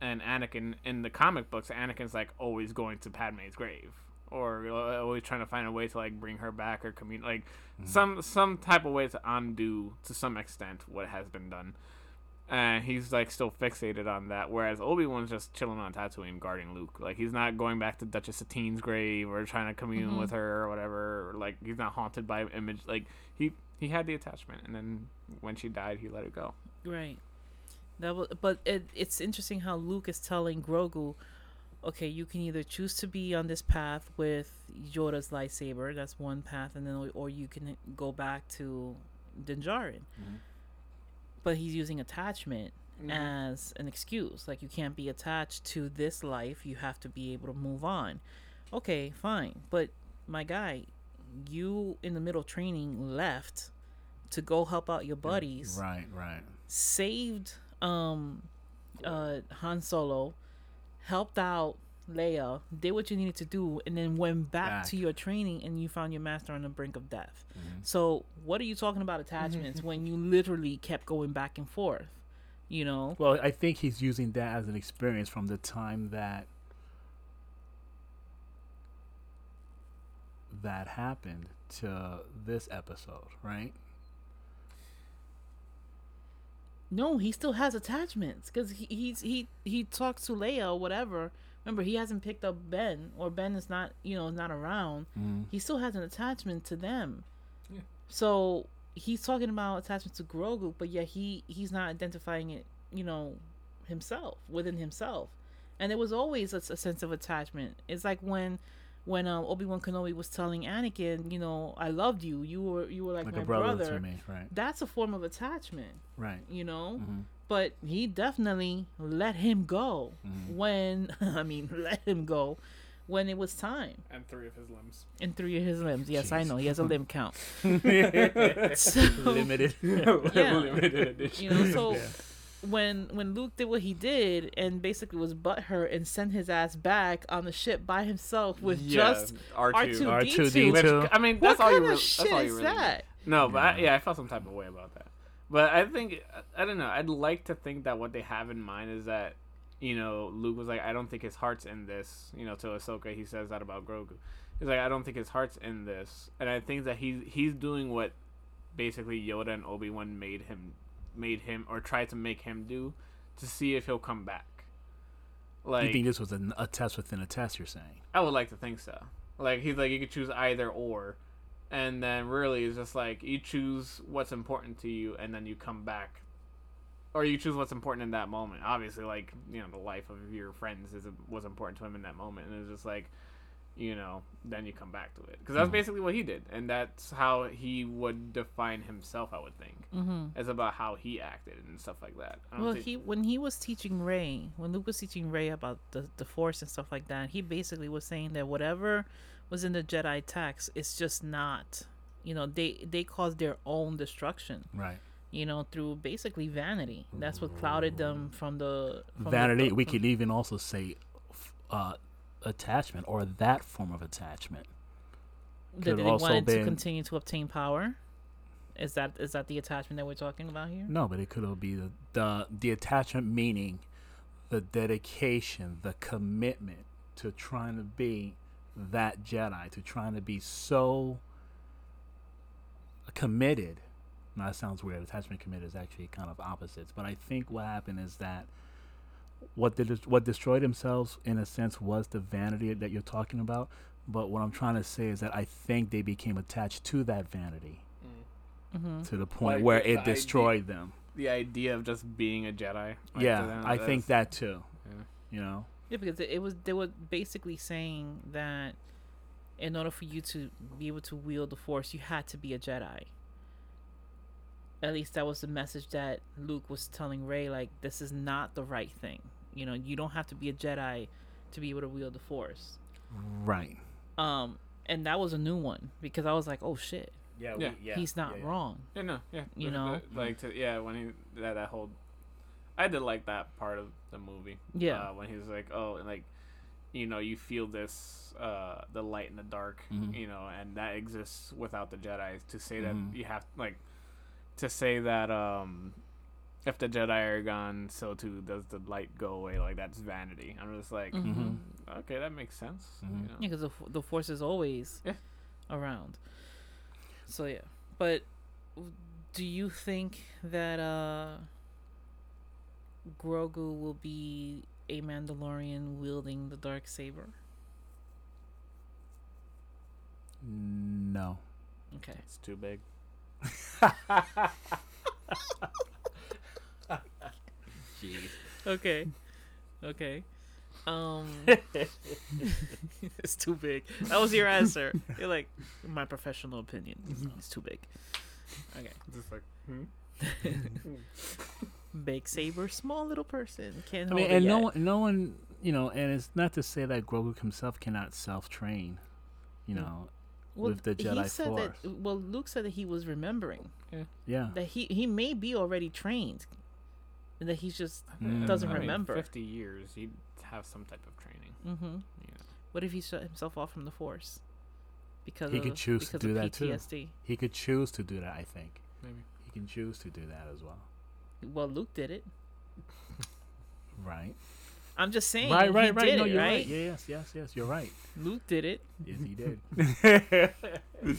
and anakin in the comic books anakin's like always going to padme's grave or uh, always trying to find a way to like bring her back or commun like Mhm. some some type of way to undo to some extent what has been done and he's like still fixated on that whereas obi-wan's just chilling on tatooine guarding luke like he's not going back to duchess satine's grave or trying to commune Mhm. with her or whatever or, like he's not haunted by image like he he had the attachment and then when she died he let her go Right. That was, but it, it's interesting how Luke is telling Grogu, okay, you can either choose to be on this path with Yoda's lightsaber, that's one path, and then or you can go back to Din Djarin. Mhm. But he's using attachment Mm-hmm. as an excuse. Like you can't be attached to this life. You have to be able to move on. Okay, fine. But my guy, you in the middle of training left to go help out your buddies Right. Right. saved um uh Han Solo, helped out Leia, did what you needed to do, and then went back, Back. to your training and you found your master on the brink of death. Mhm. So what are you talking about attachments when you (laughs) literally kept going back and forth? You know? Well, I think he's using that as an experience from the time that that happened to this episode, right? No, he still has attachments because he, he's he he talks to Leia or whatever. Remember, he hasn't picked up Ben, or Ben is not you know is not around. Mm-hmm. He still has an attachment to them. Yeah. So he's talking about attachment to Grogu, but yet he he's not identifying it, you know, himself within himself. And there was always a, a sense of attachment. It's like when when um, Obi Wan Kenobi was telling Anakin, you know, I loved you. You were you were like, Like my a brother, brother. to me, right? That's a form of attachment, Right. you know. Mm-hmm. But he definitely let him go Mhm. when (laughs) I mean let him go when it was time. and three of his limbs In three of his limbs. Yes, I know he has a limb count. (laughs) (laughs) So, Limited. Yeah. limited edition you know, so Yeah. When when Luke did what he did and basically was butthurt and sent his ass back on the ship by himself with just R2. R2 R2D2. D2. Which, I mean, that's what all kind you. of shit that's all you is really need. that? No, but I, Yeah. yeah, I felt some type of way about that. But I think I don't know. I'd like to think that what they have in mind is that you know Luke was like, I don't think his heart's in this. You know, to Ahsoka, he says that about Grogu. He's like, I don't think his heart's in this, and I think that he's he's doing what basically Yoda and Obi Wan made him made him or tried to make him do to see if he'll come back. Like you think this was a, a test within a test? You're saying? I would like to think so. Like he's like you could choose either or, and then really it's just like you choose what's important to you, and then you come back, or you choose what's important in that moment. Obviously, like you know the life of your friends is was important to him in that moment, and it's just like, you know, then you come back to it because that's Mhm. basically what he did, and that's how he would define himself. I would think Mm-hmm. it's about how he acted and stuff like that. I don't Well, think- he when he was teaching Rey, when Luke was teaching Rey about the the Force and stuff like that, he basically was saying that whatever was in the Jedi text, it's just not. You know, they they caused their own destruction. Right. You know, through basically vanity. That's what clouded them from the from the- Vanity. we could even also say uh, attachment or that form of attachment. that they also wanted to continue to obtain power. Is that is that the attachment that we're talking about here? No, but it could be the, the the attachment meaning the dedication, the commitment to trying to be that Jedi, to trying to be so committed. Now that sounds weird. Attachment committed is actually kind of opposites, but I think what happened is that what did what destroyed themselves in a sense was the vanity that you're talking about. But what I'm trying to say is that I think they became attached to that vanity Mm-hmm. to the point Like where the it idea- destroyed them. The idea of just being a Jedi. like, yeah, them, I think that too. Yeah. You know. Yeah, because it, it was they were basically saying that in order for you to be able to wield the Force, you had to be a Jedi. At least that was the message that Luke was telling Rey. Like, this is not the right thing. You know, you don't have to be a Jedi to be able to wield the Force. Right. Um, and that was a new one because I was like, oh shit, Yeah. Yeah. yeah he's not wrong. Yeah, no, yeah. You know? like to, yeah, when he that that whole, I did like that part of the movie. Yeah. uh, when he was like, oh, and like, you know, you feel this, uh, the light in the dark, Mhm. you know, and that exists without the Jedi. To say Mhm. that you have like, to say that um, if the Jedi are gone, so too does the light go away. Like that's vanity. I'm just like, Mhm. Mhm. okay, that makes sense. Mhm. You know? Yeah, because the, the Force is always Yeah. around. So yeah, but do you think that uh, Grogu will be a Mandalorian wielding the dark saber? No. Okay. It's too big. Jeez. Okay. Okay. Um, (laughs) (laughs) it's too big. That was your answer. You're like, my professional opinion, it's, it's too big. Okay. Just like, hmm? (laughs) Big saber, small little person. Can't I hold mean, it and no one, no one, you know, and it's not to say that Grogu himself cannot self-train. You know, with the he said Force. That, well, Luke said that he was remembering yeah. that he he may be already trained, and that he's just Mm. doesn't I mean, remember. Fifty years, he'd have some type of training. Mm-hmm. Yeah. What if he shut himself off from the Force? Because He of, could choose to do of that, too. He could choose to do that. I think Maybe. he can choose to do that as well. Well, Luke did it. Right. I'm just saying. right. he Right. Right. Did No, it, you're right? right. Yes. Yes. Yes. You're right. Luke did it. Yes, he did. (laughs) (laughs)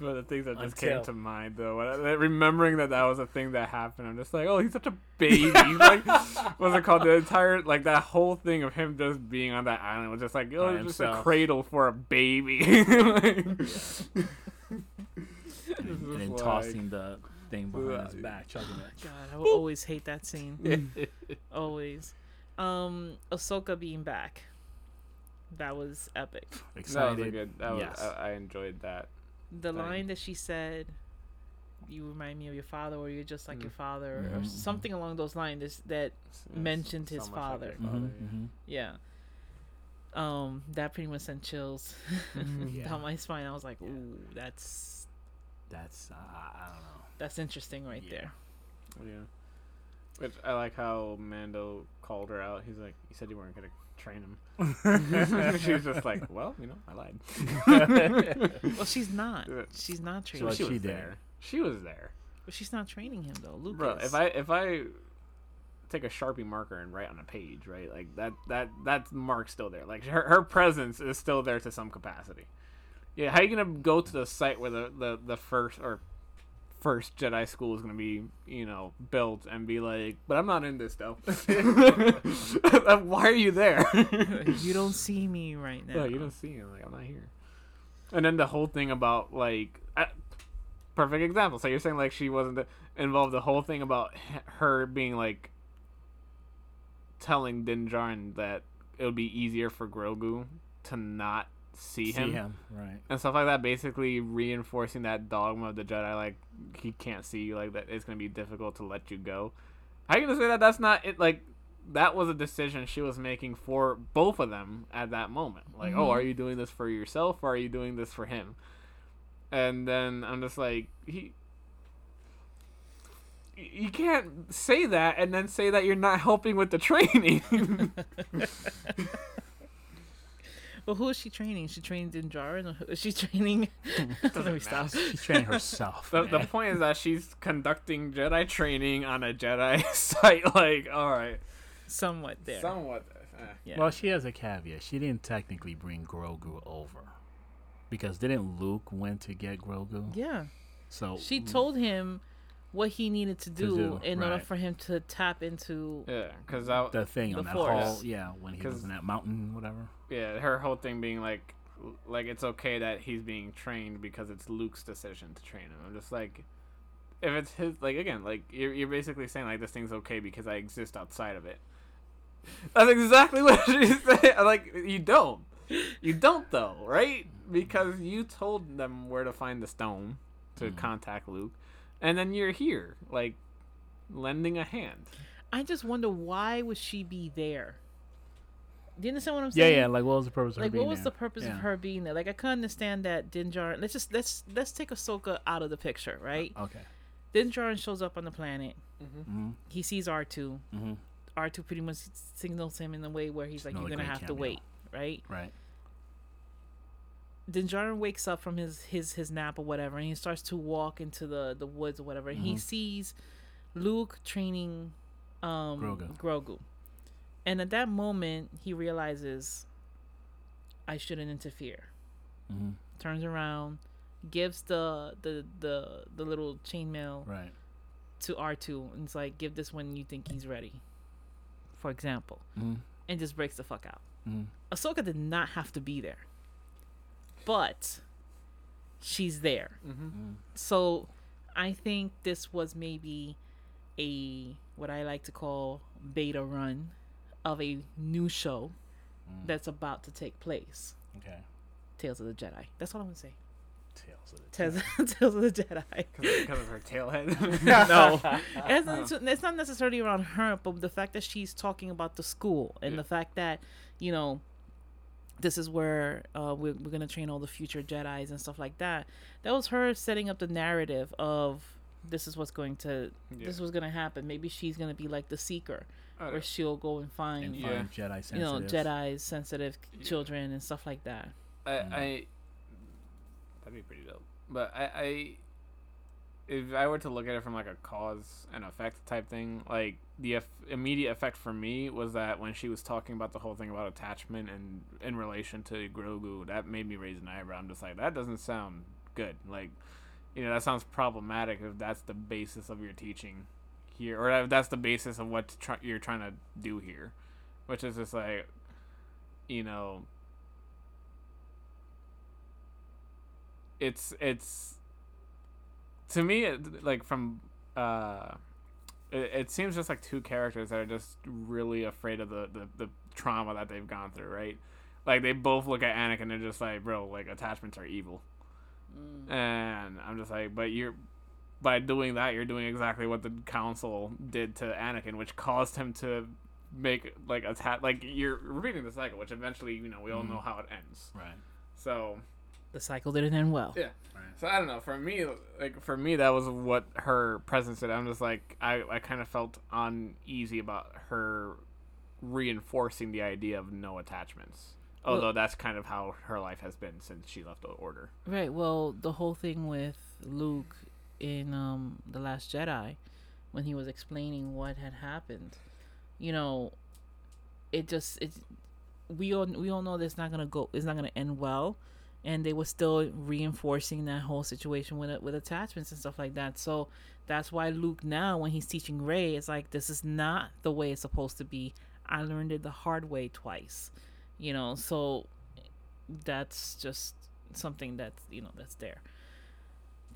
But the things that just Until- came to mind, though, when I- remembering that that was a thing that happened, I'm just like, oh, he's such a baby. like, (laughs) what's it called? The entire, like, that whole thing of him just being on that island was just like, oh, it's just a cradle for a baby. Like, and, and then like- tossing the thing behind his back, chugging it. God, I will always hate that scene. always. Um, Ahsoka being back. That was epic. (laughs) that was a good. That was. I, I enjoyed that. The Thing. line that she said, "You remind me of your father," or "You're just like Mm. your father," or Mhm. something along those lines. Is that It's- Mentioned it's his so much like father. your Mhm, yeah. mhm. yeah. Um, that pretty much sent chills (laughs) Yeah. down my spine. I was like, Yeah. "Ooh, that's That's uh, I don't know. that's interesting right Yeah. there." Yeah. Which I like how Mando called her out. He's like, "You said you weren't gonna train him." (laughs) she was just like, "Well, you know, I lied." (laughs) Well, she's not. Uh, she's not training. What she she was did. there. She was there, But she's not training him though. Lucas. bro. If I if I take a sharpie marker and write on a page, right, like that that that mark's still there. Like her her presence is still there to some capacity. Yeah, how you gonna go to the site where the the, the first or first Jedi school is gonna be, you know, built and be like, but I'm not in this though. (laughs) (laughs) Why are you there? (laughs) you don't see me right now. Yeah, you don't see him. Like I'm not here. And then the whole thing about like, uh, perfect example. So you're saying like she wasn't the, involved. The whole thing about her being like telling Din Djarin that it would be easier for Grogu to not see, See him, him, right? and stuff like that. Basically reinforcing that dogma of the Jedi, like he can't see you, like that it's gonna be difficult to let you go. How you gonna say that? That's not it. Like that was a decision she was making for both of them at that moment. Like, oh, Mhm. are you doing this for yourself or are you doing this for him? And then I'm just like, he. You can't say that and then say that you're not helping with the training. (laughs) (laughs) Well, who is she training? She training Din Djarin? Or (laughs) who- is she training? Let me stop. She's training (laughs) herself. the, the point is that she's conducting Jedi training on a Jedi (laughs) site. Like, all right, somewhat there. Somewhat. eh. yeah. Well, she has a caveat. She didn't technically bring Grogu over because didn't Luke went to get Grogu? yeah. So She told him what he needed to do, do, in order for him to tap into. Yeah, because that the thing The on that Force. hall, yeah, when he was in that mountain, whatever. Yeah, her whole thing being like, like it's okay that he's being trained because it's Luke's decision to train him. I'm just like, if it's his, like again, like you're you're basically saying like this thing's okay because I exist outside of it. That's exactly (laughs) what she's saying. Like you don't, you don't though, right? Because you told them where to find the stone to Mhm. contact Luke, and then you're here, like lending a hand. I just wonder why would she be there? Do you understand what I'm saying? yeah. Yeah. Like, what was the purpose of her Like, being what was there? the purpose Yeah. of her being there? Like, I can understand that Din Djarin. Let's just let's let's take Ahsoka out of the picture, right? Okay. Din Djarin shows up on the planet. Mm-hmm. He sees R two. Mm-hmm. R two pretty much signals him in a way where he's like, "You're gonna great have to wait," right? Right. Din Djarin wakes up from his his his nap or whatever, and he starts to walk into the the woods or whatever. And he Mhm. sees Luke training um Grogu. Grogu. And at that moment, he realizes I shouldn't interfere. Mm-hmm. Turns around, gives the the the the little chainmail Right. to R2 and it's like give this when you think he's ready. For example, Mm-hmm. and just breaks the fuck out. Mm-hmm. Ahsoka did not have to be there. But she's there. Mm-hmm. So I think this was maybe a what I like to call beta run of a new show Mm. that's about to take place. Okay. Tales of the Jedi. That's all I'm gonna say. Tales of the Tales, (laughs) Tales of the Jedi. Because of her tailhead. (laughs) (laughs) no, it's not, it's not necessarily around her, but the fact that she's talking about the school and Yeah. the fact that you know this is where uh, we're, we're gonna train all the future Jedi's and stuff like that. That was her setting up the narrative of this is what's going to this was gonna happen. Maybe she's gonna be like the seeker, Where she'll go and find and Yeah. Jedi you know Jedi sensitive Yeah. children and stuff like that. I, Mm. I that'd be pretty dope. But I, I, if I were to look at it from like a cause and effect type thing, like the eff- immediate effect for me was that when she was talking about the whole thing about attachment and in relation to Grogu, that made me raise an eyebrow. I'm just like, that doesn't sound good. Like, you know, that sounds problematic if that's the basis of your teaching here, or that's the basis of what try- you're trying to do here, which is just like, you know, it's it's to me it, like from uh it, it seems just like two characters that are just really afraid of the, the the trauma that they've gone through right? Like they both look at Anakin and they're just like bro like attachments are evil. And I'm just like but you're by doing that you're doing exactly what the council did to Anakin which caused him to make like attack like you're repeating the cycle which eventually you know we all Mhm. know how it ends Right. so The cycle didn't end well. Yeah. so I don't know. For me, like for me, that was what her presence did. I'm just like I, I kind of felt uneasy about her reinforcing the idea of no attachments. Well- Although that's kind of how her life has been since she left the order. Right. Well, the whole thing with Luke in um the Last Jedi, when he was explaining what had happened, you know, it just it we all we all know that it's not gonna go it's not gonna end well, and they were still reinforcing that whole situation with with attachments and stuff like that. So that's why Luke now when he's teaching Rey, it's like this is not the way it's supposed to be. I learned it the hard way twice, you know. So that's just something that's you know that's there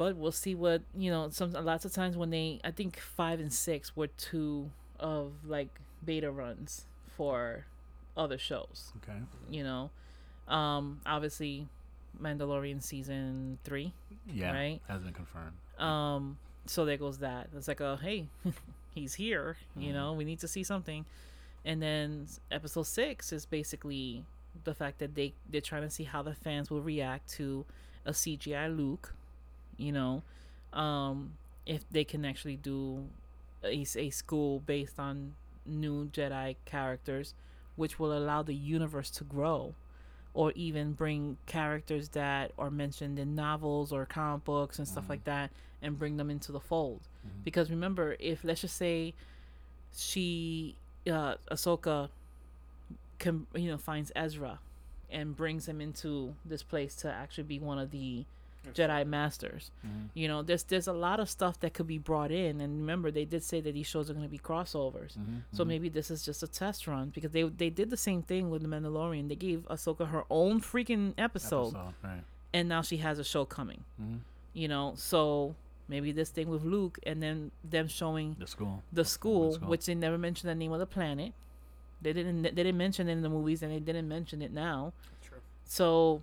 but we'll see what you know some lots of times when they i think five and six were two of like beta runs for other shows Okay. you know um obviously mandalorian season three Yeah. Right. Has been confirmed. um so there goes that it's like oh, hey (laughs) he's here you Mhm. know we need to see something and then episode six is basically the fact that they they're trying to see how the fans will react to a cgi luke you know um if they can actually do a, a school based on new jedi characters which will allow the universe to grow or even bring characters that are mentioned in novels or comic books and stuff Mhm. like that and bring them into the fold Mhm. because remember if let's just say she uh, Ahsoka, can you know finds Ezra, and brings him into this place to actually be one of the Jedi Masters. Mhm. You know, there's there's a lot of stuff that could be brought in, and remember they did say that these shows are going to be crossovers. Mhm. So Mhm. maybe this is just a test run because they they did the same thing with the Mandalorian. They gave Ahsoka her own freaking episode, Episode, right. and now she has a show coming. Mhm. You know, so maybe this thing with Luke, and then them showing The school. the school, school. which they never mentioned the name of the planet. They didn't. They didn't mention it in the movies, and they didn't mention it now. True. So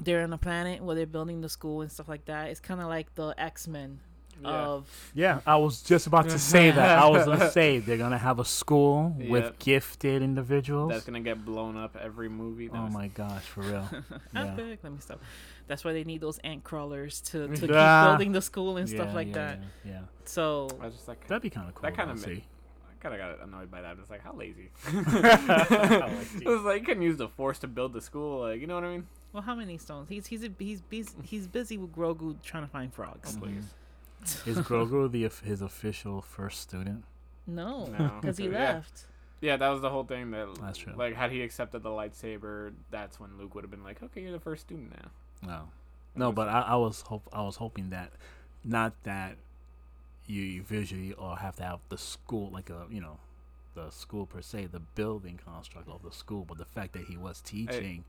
they're on a planet where they're building the school and stuff like that. It's kind of like the X Men Yeah. of Yeah, I was just about to say that. I was gonna (laughs) say they're gonna have a school Yeah. with gifted individuals. That's gonna get blown up every movie. oh my gosh, for real. (laughs) (laughs) yeah. epic. Let me stop. That's why they need those ant crawlers to, to keep building the school and stuff like yeah, that. Yeah, yeah. So I was just like, that'd be kind of cool. That kinda though, ma- see. I kind of got annoyed by that. It's like, how lazy. lazy. it was like you couldn't use the force to build the school. Like, you know what I mean? Well, how many stones? He's he's a, he's he's he's busy with Grogu trying to find frogs. Mhm. Please. (laughs) Is Grogu the his official first student? No, No. because he Yeah. left. Yeah, that was the whole thing. That That's true. like, had he accepted the lightsaber, that's when Luke would have been like, okay, you're the first student now. No, no. But I, I was hope I was hoping that, not that you, you visually or have to have the school like a you know, the school per se, the building construct of the school, but the fact that he was teaching.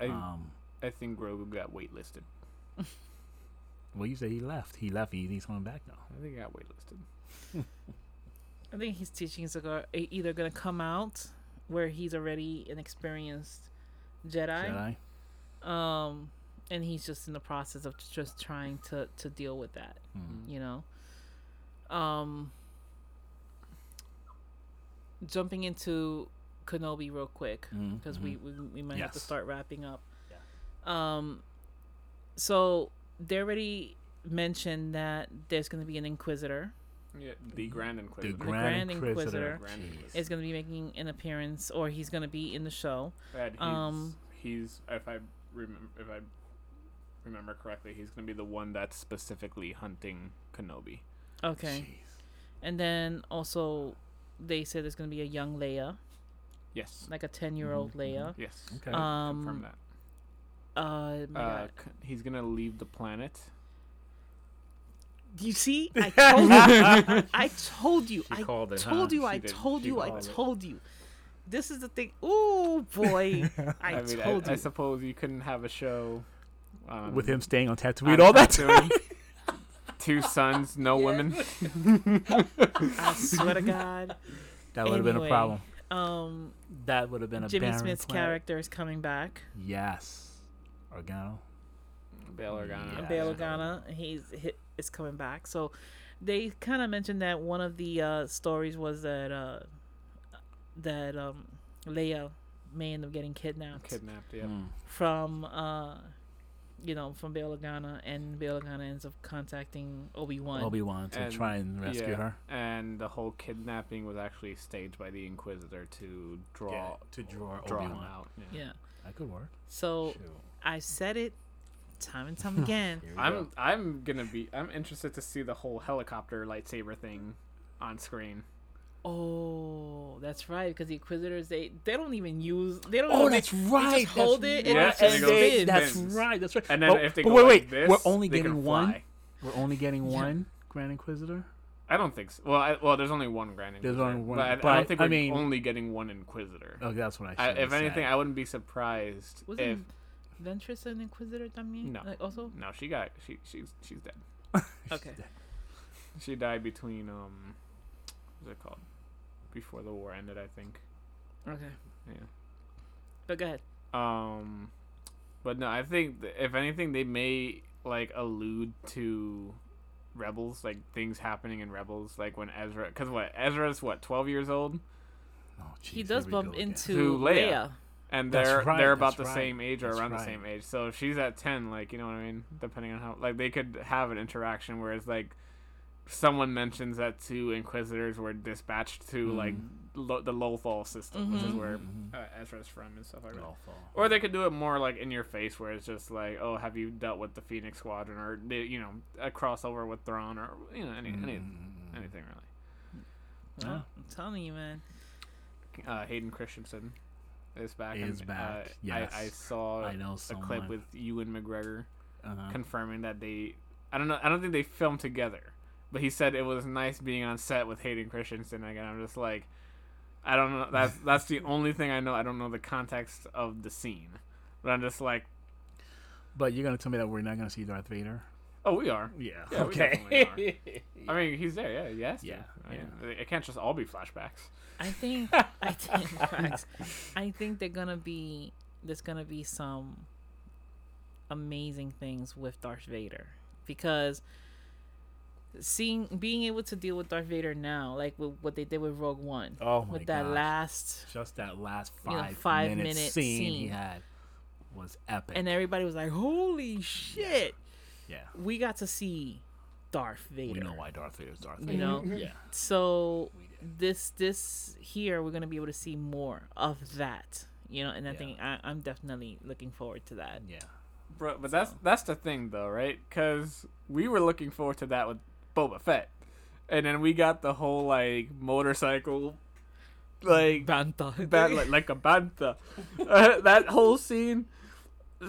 I um, I think Grogu got waitlisted. (laughs) well, you say he left. He left. He, he's coming back now. I think he got waitlisted. (laughs) I think his teachings are go- either gonna come out where he's already an experienced Jedi, Jedi. um, and he's just in the process of just trying to to deal with that. Hmm. you know um jumping into kenobi real quick because mhm. we, we we might have to start wrapping up um so they already mentioned that there's going to be an inquisitor Yeah, the Grand Inquisitor. the Grand Grand Inquisitor Inquisitor. Grand Jeez. Inquisitor. is going to be making an appearance or he's going to be in the show And he's, um, he's if I remember if I remember correctly, he's gonna be the one that's specifically hunting Kenobi. okay Jeez. and then also they said there's going to be a young leia Yes. like a 10 year old Mhm, leia Yes. Okay. Um, Confirm that. Uh, my Uh, God. he's gonna leave the planet. Do you see? (laughs) I told you. I told you. (laughs) I called it, told huh? you. She I did. told She you. I it. told you. This is the thing. Oh boy! (laughs) I, mean, told I, you. I suppose you couldn't have a show um, With him staying on Tatooine on all that Tatooine. time. Two sons, no Yeah. women. I swear to God. That would have been a problem. Um, That would have been a Jimmy barren Smits' planet. character is coming back. Yes. Organa. Bail Organa. Yeah. Bail Organa. He's hit, is coming back. So they kind of mentioned that one of the uh, stories was that uh, that um, Leia may end up getting kidnapped. Kidnapped. Yeah. Mm. from uh you know from Bail Organa and Bail Organa ends up contacting Obi Wan. Obi Wan to And- try and rescue yeah. her. And the whole kidnapping was actually staged by the Inquisitor to draw Yeah, to draw draw Obi Wan. out. Yeah. yeah. That could work. So Shoot. I said it time and time again. I'm go. I'm gonna be I'm interested to see the whole helicopter lightsaber thing on screen. oh, that's right. Because the Inquisitors they they don't even use they don't. Oh, even- that's right. just hold that's it and it right. spins. they- that's right. That's right. And then but, if they but go wait, like wait, this, we're only getting one. We're only getting Yeah. one Grand Inquisitor. I don't think so. Well, I, well, there's only one Grand Inquisitor. There's only one, but I, I don't think I we're mean- only getting one Inquisitor. Oh, that's what I I, should. if anything, I wouldn't be surprised Wasn't if Ventress an Inquisitor también? No. Like also. no, she got she she's she's dead. (laughs) Okay. She died between um, what's it called? Before the war ended, I think. Okay. Yeah. But go ahead. Um, but no, I think if anything, they may like allude to rebels, like things happening in rebels, like when Ezra, because what Ezra's what twelve years old, Oh, he does bump into To Leia. Leia. And they're right, they're about the right, same age or that's around right. the same age. So if she's at ten, like you know what I mean, depending on how like they could have an interaction whereas like someone mentions that two Inquisitors were dispatched to Mm. like lo- the Lothal system, which is Mhm. where Mhm. uh, Ezra's from and stuff like that. Lothal. Or they could do it more like in your face, where it's just like, oh, have you dealt with the Phoenix Squadron, or the- you know, a crossover with Thrawn, or you know, any, any Mm. anything really. Yeah. I'm telling you, man. uh, Hayden Christensen is back. Is and, back, Uh, yes. I, I saw I know a clip with Ewan McGregor uh, confirming that they. I don't know. I don't think they filmed together, but he said it was nice being on set with Hayden Christensen. Again, I'm just like, I don't know. That's (laughs) that's the only thing I know. I don't know the context of the scene, but I'm just like, but you're gonna tell me that we're not gonna see Darth Vader? oh, we are. Yeah. Yeah, okay. (laughs) I mean, he's there. Yeah, yes. Yeah, I mean, yeah. It can't just all be flashbacks. I think I (laughs) think. I think they're gonna be there's gonna be some amazing things with Darth Vader because seeing being able to deal with Darth Vader now, like with what they did with Rogue One, oh my with that gosh. last, Just that last you know, five, five minute, minute scene, he had was epic. and everybody was like, "Holy shit!" yeah, We got to see Darth Vader. we know why Darth Vader is Darth Vader. You know, Yeah. so this this here we're gonna be able to see more of that you know and i Yeah. think I, i'm definitely looking forward to that Yeah. Bro, but that's that's the thing though, right? Because we were looking forward to that with Boba Fett, and then we got the whole like motorcycle, like Bantha. bad like, like a bantha, uh, (laughs) (laughs) that whole scene.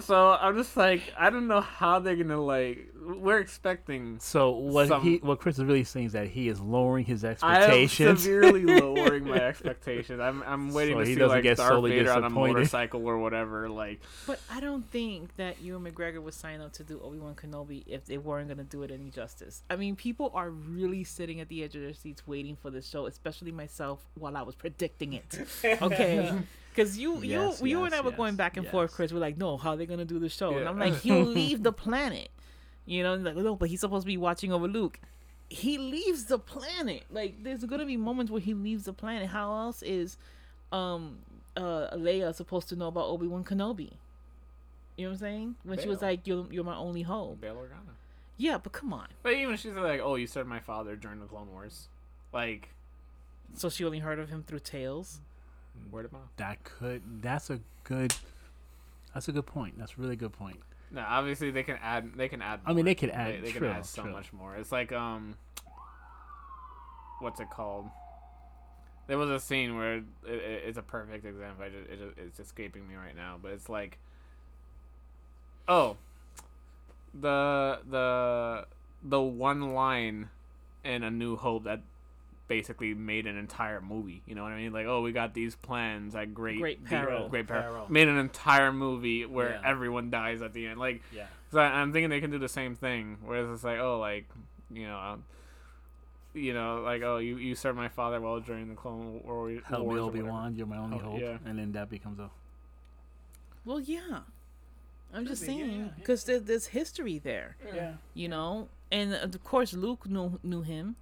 So I'm just like, I don't know how they're gonna like. We're expecting. So what Some- he what Chris is really saying is that he is lowering his expectations. I am expectations. severely (laughs) lowering my expectations. I'm I'm waiting So to he see doesn't like get Darth solely Vader on a motorcycle or whatever. Like, but i don't think that ewan mcgregor would sign up to do obi-wan kenobi if they weren't gonna do it any justice i mean people are really sitting at the edge of their seats waiting for this show especially myself while i was predicting it (laughs) okay because you Yes, you you and i were going back and forth chris we're like no how are they gonna do the show and i'm like he'll leave the (laughs) planet You know, like no, but he's supposed to be watching over Luke. He leaves the planet. Like there's gonna be moments where he leaves the planet. How else is um uh Leia supposed to know about Obi Wan Kenobi? You know what I'm saying? When she was like, "You're you're my only hope." Bail Organa. Yeah, but come on. But even she's like, "Oh, you served my father during the Clone Wars." Like, So she only heard of him through tales. Word of mouth. That could. That's a good. That's a good point. That's a really good point. No, obviously they can add. They can add. I mean, they could add- They, they true, can add so true. much more. It's like um, what's it called? There was a scene where it, it, it's a perfect example. I just, it, it's escaping me right now, but it's like, oh, the the the one line in A New Hope that basically made an entire movie. You know what I mean? Like, oh, we got these plans at great Great de- peril. great peril. Peril. Made an entire movie where Yeah. everyone dies at the end. Like, Yeah. so I, I'm thinking they can do the same thing. Whereas it's like, oh, like, you know, um, you know, like, oh, you, you served my father well during the Clone War. Help me, or Obi whatever. Wan. You're my only Oh, hope. yeah. And then that becomes a. Well, yeah. I'm just be, yeah, saying yeah. because there's history there, Yeah. you know, and of course Luke knew knew him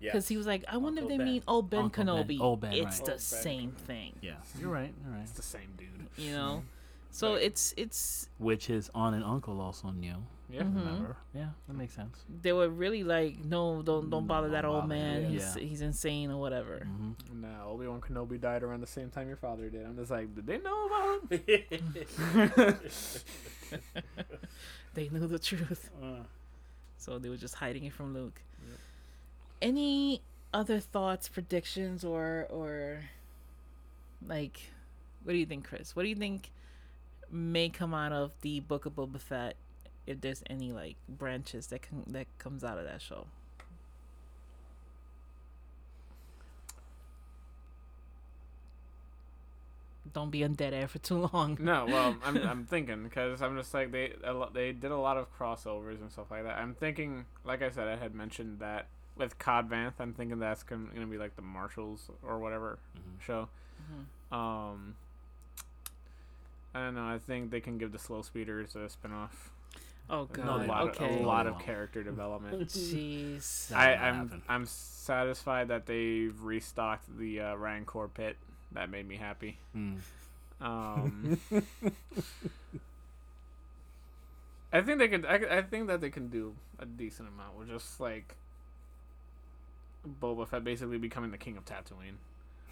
because he was like, I wonder Uncle if they Ben. mean oh Ben Uncle Ben. Kenobi. Oh, Ben, it's right. the Ben same thing, Yeah. You're right. You're right. It's the same dude. you know. So Right. it's it's Which his aunt and uncle also knew. Yeah. Mhm. Remember? Yeah, that makes sense. they were really like, no, don't don't bother Don't that old bother man. him, He's yeah. he's insane or whatever. hmm No, Obi Wan Kenobi died around the same time your father did. I'm just like, did they know about him? (laughs) (laughs) They knew the truth, (laughs) Uh, so they were just hiding it from Luke. Any other thoughts, predictions, or or like, what do you think, Chris? What do you think may come out of the Book of Boba Fett? If there's any like branches that can that comes out of that show. Don't be on dead air for too long. No, well, I'm (laughs) I'm thinking because I'm just like they a they did a lot of crossovers and stuff like that. I'm thinking, like I said, I had mentioned that with Cobb Vanth, I'm thinking that's gonna, gonna be like the Marshalls or whatever Mhm. show. Mhm. Um, I don't know. I think they can give the Slow Speeders a spinoff. Oh A god. lot, okay. a lot of character development. (laughs) Jeez. I, won't I'm. I'm satisfied that they've restocked the uh, Rancor pit. That made me happy. Mm. Um, (laughs) I think they could. I, I think that they can do a decent amount with just like Boba Fett basically becoming the king of Tatooine.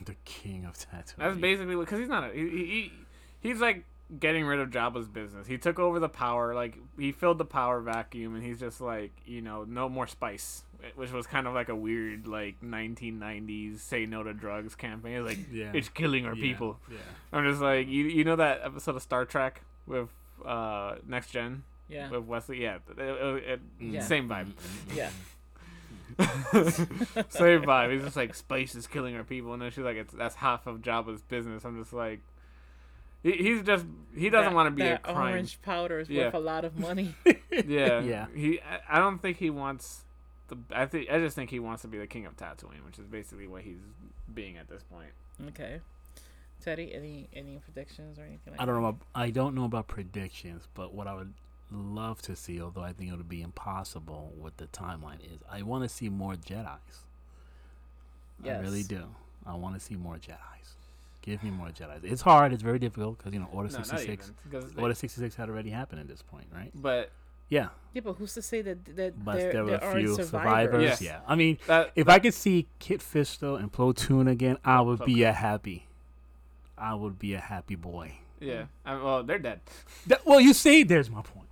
The king of Tatooine. That's basically because he's not. A, he, he he's like getting rid of Jabba's business. He took over the power, like he filled the power vacuum, and he's just like, you know, no more spice, which was kind of like a weird like 1990s say no to drugs campaign. It's like (laughs) Yeah. it's killing our Yeah, people. Yeah. I'm just like, you you know that episode of Star Trek with uh Next Gen Yeah. with Wesley? Yeah, it- it- it- Yeah. same vibe. Yeah. Same vibe. He's just like spice is killing our people, and then she's like, "It's that's half of Jabba's business." I'm just like, he, he's just he doesn't That- want to be a crime. orange powder is Yeah. worth a lot of money. (laughs) Yeah, Yeah. He, I- I don't think he wants the. I think I just think he wants to be the king of Tatooine, which is basically what he's being at this point. okay. Teddy, any any predictions or anything like I don't know. About, I don't know about predictions, but what I would love to see, although I think it would be impossible with the timeline, is I want to see more Jedi's. I really do. I want to see more Jedi's. Give me more Jedi's. It's hard. It's very difficult because you know Order No, sixty six. even, 'cause they- Order sixty six had already happened at this point, right? but Yeah, Yeah, but who's to say that that but there, there were there a aren't few survivors? survivors. Yes. Yeah, I mean, that if I could see Kit Fisto and Plo Koon again, I would be a happy. I would be a happy boy. yeah, I, well, they're dead. That, well, you see, there's my point.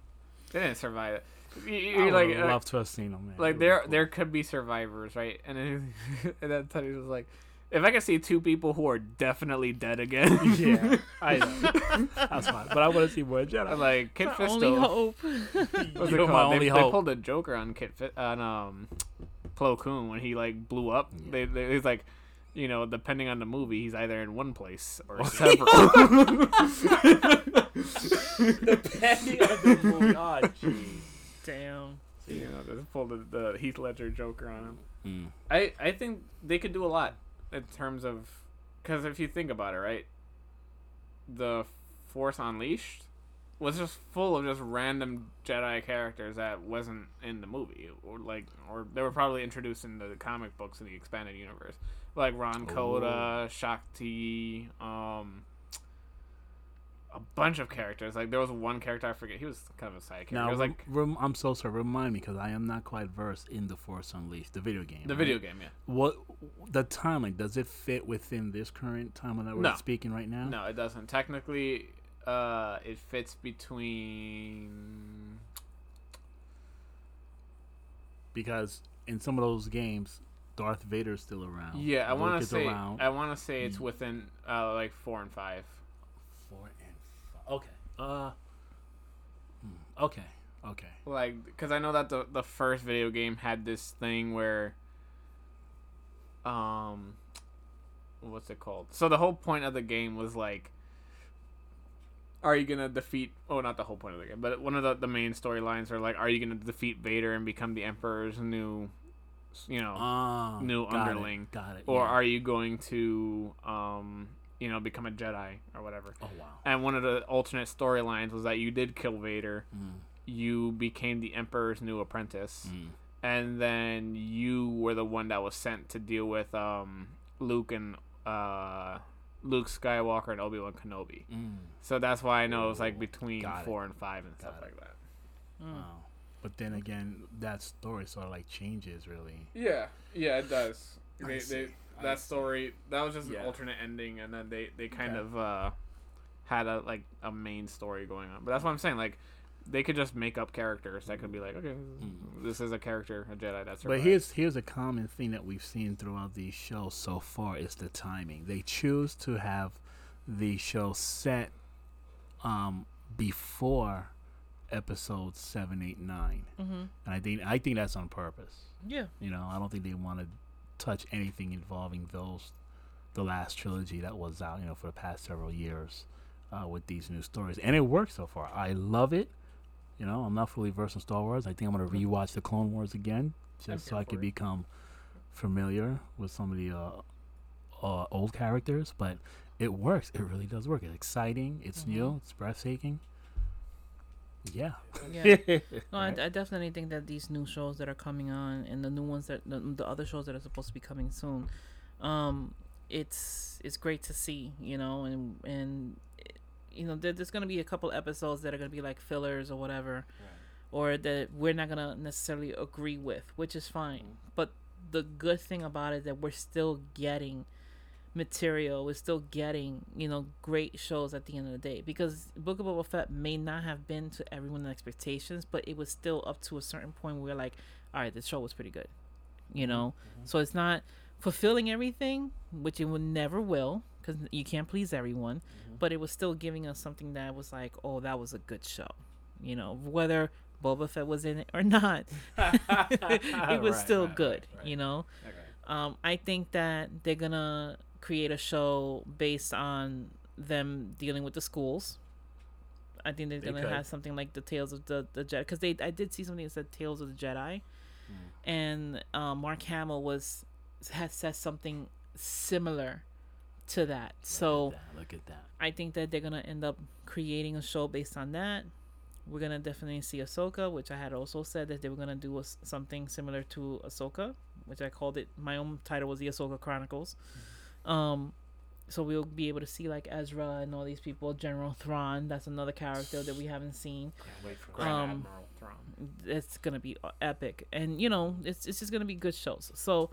They didn't survive it. You, I you, would like, have uh, to have seen them. Man. like there would've there could be survivors, right? And then (laughs) and then Teddy was like, if I could see two people who are definitely dead again, (laughs) yeah, (laughs) I know. That's fine, but I want to see more I'm like Kit Our Fisto. only hope. What's it my called? only they, they pulled a Joker on Kit Fit on um Plo Koon when he like blew up. They, they he's like, you know, depending on the movie, he's either in one place or several. (laughs) Depending on the movie. Oh, (laughs) jeez. Damn. you know, just pulled the, the Heath Ledger Joker on him. Mm. I I think they could do a lot in terms of because if you think about it, right, the Force Unleashed was just full of just random Jedi characters that wasn't in the movie, or like, or they were probably introduced in the comic books in the expanded universe, like Rahm Kota, Shakti, um. A bunch of characters. Like there was one character I forget. He was kind of a side character. Now, was like rem- I'm so sorry. Remind me because I am not quite versed in the Force Unleashed, the video game. the right? video game. Yeah. What the timeline? Does it fit within this current timeline that we're No. speaking right now? No, it doesn't. Technically, uh, it fits between. Because in some of those games, Darth Vader's still around. Yeah, I want to say. around. I want to say it's Mm. within uh, like four and five. Four and five. Okay. Uh. hmm, Okay. Okay. Like, because I know that the the first video game had this thing where. Um. What's it called? So the whole point of the game was like. Are you gonna defeat? Oh, not the whole point of the game, but one of the, the main storylines are like, are you gonna defeat Vader and become the Emperor's new, you know, Ah, New got underling. It, got it. or yeah. are you going to um you know become a jedi or whatever Oh wow. and one of the alternate storylines was that you did kill vader Mm, you became the emperor's new apprentice mm. and then you were the one that was sent to deal with um luke and uh luke skywalker and obi-wan kenobi Mm. so that's why i know it was like between got it. four and five and stuff it. like that. Wow. But then again, that story sort of like changes really. yeah yeah it does I they, see. they, I that see. story that was just Yeah. an alternate ending and then they they kind Okay. of uh had a like a main story going on but that's what i'm saying like they could just make up characters that could be like okay Mm. this is a character a jedi that's But here's here's a common thing that we've seen throughout these shows so far is the timing. They choose to have the show set um before episodes seven, eight, nine, Mm-hmm. and I think I think that's on purpose. Yeah. You know, I don't think they want to touch anything involving those the last trilogy that was out. You know, for the past several years uh, with these new stories, and it works so far. I love it. You know, I'm not fully versed in Star Wars. I think I'm gonna rewatch the Clone Wars again just so I can it. become familiar with some of the uh, uh, old characters. But it works. It really does work. It's exciting. It's new. It's breathtaking. Yeah. Yeah. (laughs) No, I, I definitely think that these new shows that are coming on and the new ones that the, the other shows that are supposed to be coming soon, um, it's it's great to see, you know, and and you know there, there's gonna be a couple episodes that are gonna be like fillers or whatever, or that we're not gonna necessarily agree with, which is fine. But the good thing about it is that we're still getting material is still getting you know great shows at the end of the day because Book of Boba Fett may not have been to everyone's expectations, but it was still up to a certain point where like, all right, the show was pretty good, you know. Mm-hmm, mm-hmm. So it's not fulfilling everything, which it would never will because you can't please everyone, mm-hmm. but it was still giving us something that was like, oh, that was a good show, you know, whether Boba Fett was in it or not, (laughs) it was (laughs) Right, still right, good, right. you know. Okay. Um, I think that they're gonna create a show based on them dealing with the schools. I think they're They gonna could. have something like the Tales of the the Jedi because they I did see something that said Tales of the Jedi, Hmm. and um, Mark Hamill was had said something similar to that. So Look at that, look at that. I think that they're gonna end up creating a show based on that. We're gonna definitely see Ahsoka, which I had also said that they were gonna do a something similar to Ahsoka, which I called it. My own title was the Ahsoka Chronicles. Um, so we'll be able to see like Ezra and all these people. General Thrawn, that's another character that we haven't seen. Can't wait for Grand Um, Admiral Thrawn. It's gonna be epic, and you know, it's it's just gonna be good shows. So,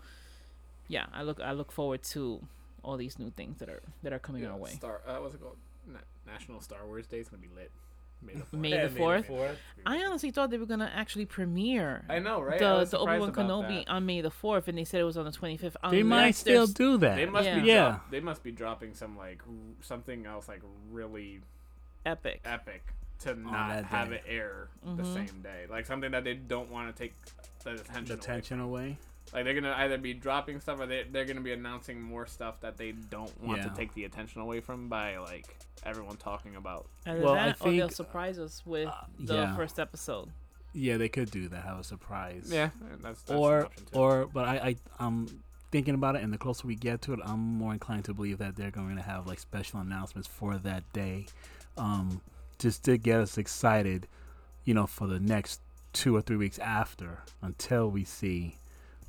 yeah, I look I look forward to all these new things that are that are coming Yeah, our way. Star. Uh, what's it called? Na- National Star Wars Day. is gonna be lit. May the (laughs) May fourth. the fourth? fourth. I honestly thought they were gonna actually premiere I know, right? I the was the Obi surprised Wan Kenobi that. on May the fourth, and they said it was on the twenty fifth. They might still do that. They must be Yeah. Yeah. drop- they must be dropping some like something else like really epic. epic to not have it air the Mhm. same day. Like something that they don't want to take the attention. The away away. Like they're gonna either be dropping stuff or they they're gonna be announcing more stuff that they don't want Yeah. to take the attention away from by like everyone talking about. Either Well, I that, or they'll surprise us with uh, the yeah. first episode. Yeah, they could do that. Have a surprise. Yeah, that's, that's an or option too. or but I, I I'm thinking about it and the closer we get to it i'm more inclined to believe that they're going to have like special announcements for that day um just to get us excited you know for the next two or three weeks after until we see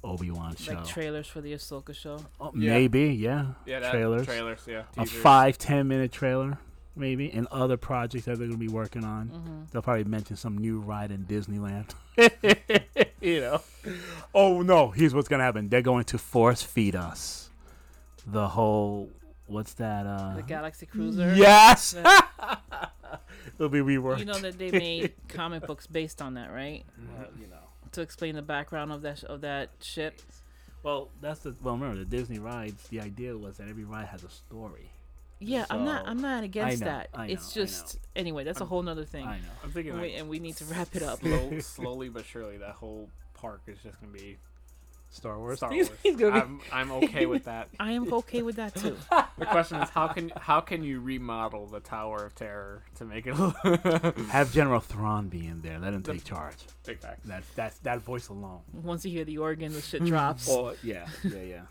obi-wan show Like trailers for the Ahsoka show. Oh, Yeah. maybe yeah yeah, that, trailers trailers, yeah, a five ten minute trailer maybe and other projects that they're going to be working on hmm They'll probably mention some new ride in Disneyland. (laughs) you know. Oh no, here's what's gonna happen. They're going to force feed us the whole what's that uh The Galaxy Cruiser. Yes. The- (laughs) It'll be reworked. you know that they made (laughs) comic books based on that, right? Uh, you know. To explain the background of that of that ship. Well, that's the well. Remember the Disney rides. The idea was that every ride has a story. Yeah, I'm not. I'm not against know, that. Know, it's just anyway. That's a I'm- whole nother thing. I know. I'm thinking And like we, and we need to wrap it up. slow, (laughs) slowly but surely that whole park is just gonna be Star Wars. Star Wars. he's gonna be- I'm, I'm okay with that. (laughs) I am okay with that too. (laughs) The question is how can how can you remodel the Tower of Terror to make it (laughs) Have General Thrawn be in there. Let him take charge. big facts? That that that voice alone. Once you hear the organ, the shit drops. Oh yeah, yeah, yeah.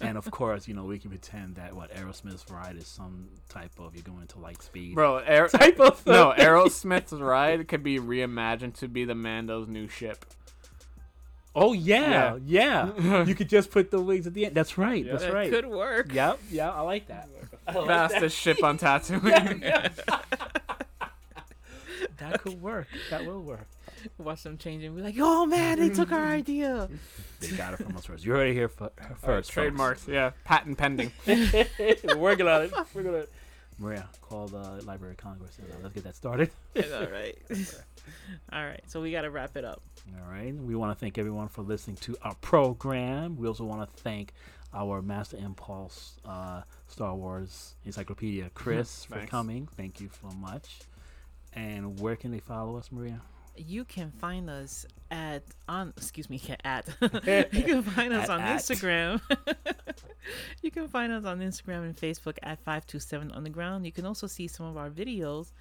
and of course, you know, we can pretend that what Aerosmith's ride is some type of you're going to light speed. Bro, Aer- Type of no, Aerosmith's ride could be reimagined to be the Mando's new ship. Oh yeah, yeah. (laughs) you could just put the wings at the end. That's right. Yeah. That's that right. could work. Yep. Yeah, I like that. I like Fastest ship on (laughs) Tatooine. (laughs) That could work. That will work. Watch them changing. Be like, oh man, they took our idea. They got it from us first. You heard it here fir- first. Alright, folks. trademarks, yeah, patent pending. We're working on it. We're gonna. Maria, call the Library of Congress. and, uh, let's get that started. (laughs) All right. (laughs) All right. So we got to wrap it up. All right. We want to thank everyone for listening to our program. We also want to thank our Master Impulse uh, Star Wars Encyclopedia, Chris, (laughs) for coming. Thank you so much. And where can they follow us, Maria? You can find us at on excuse me (laughs) at (laughs) you can find us At- on at. Instagram. (laughs) you can find us on Instagram and Facebook at five two seven underground. You can also see some of our videos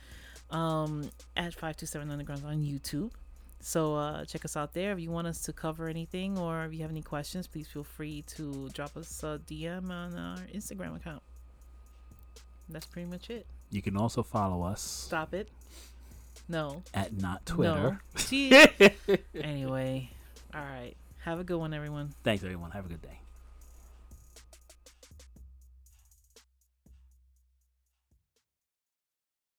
um, at five two seven underground on YouTube. So uh, check us out there. If you want us to cover anything or if you have any questions, please feel free to drop us a DM on our Instagram account. That's pretty much it. You can also follow us Stop it. No. at not Twitter. No. (laughs) Anyway, all right. Have a good one, everyone. Thanks, everyone. Have a good day.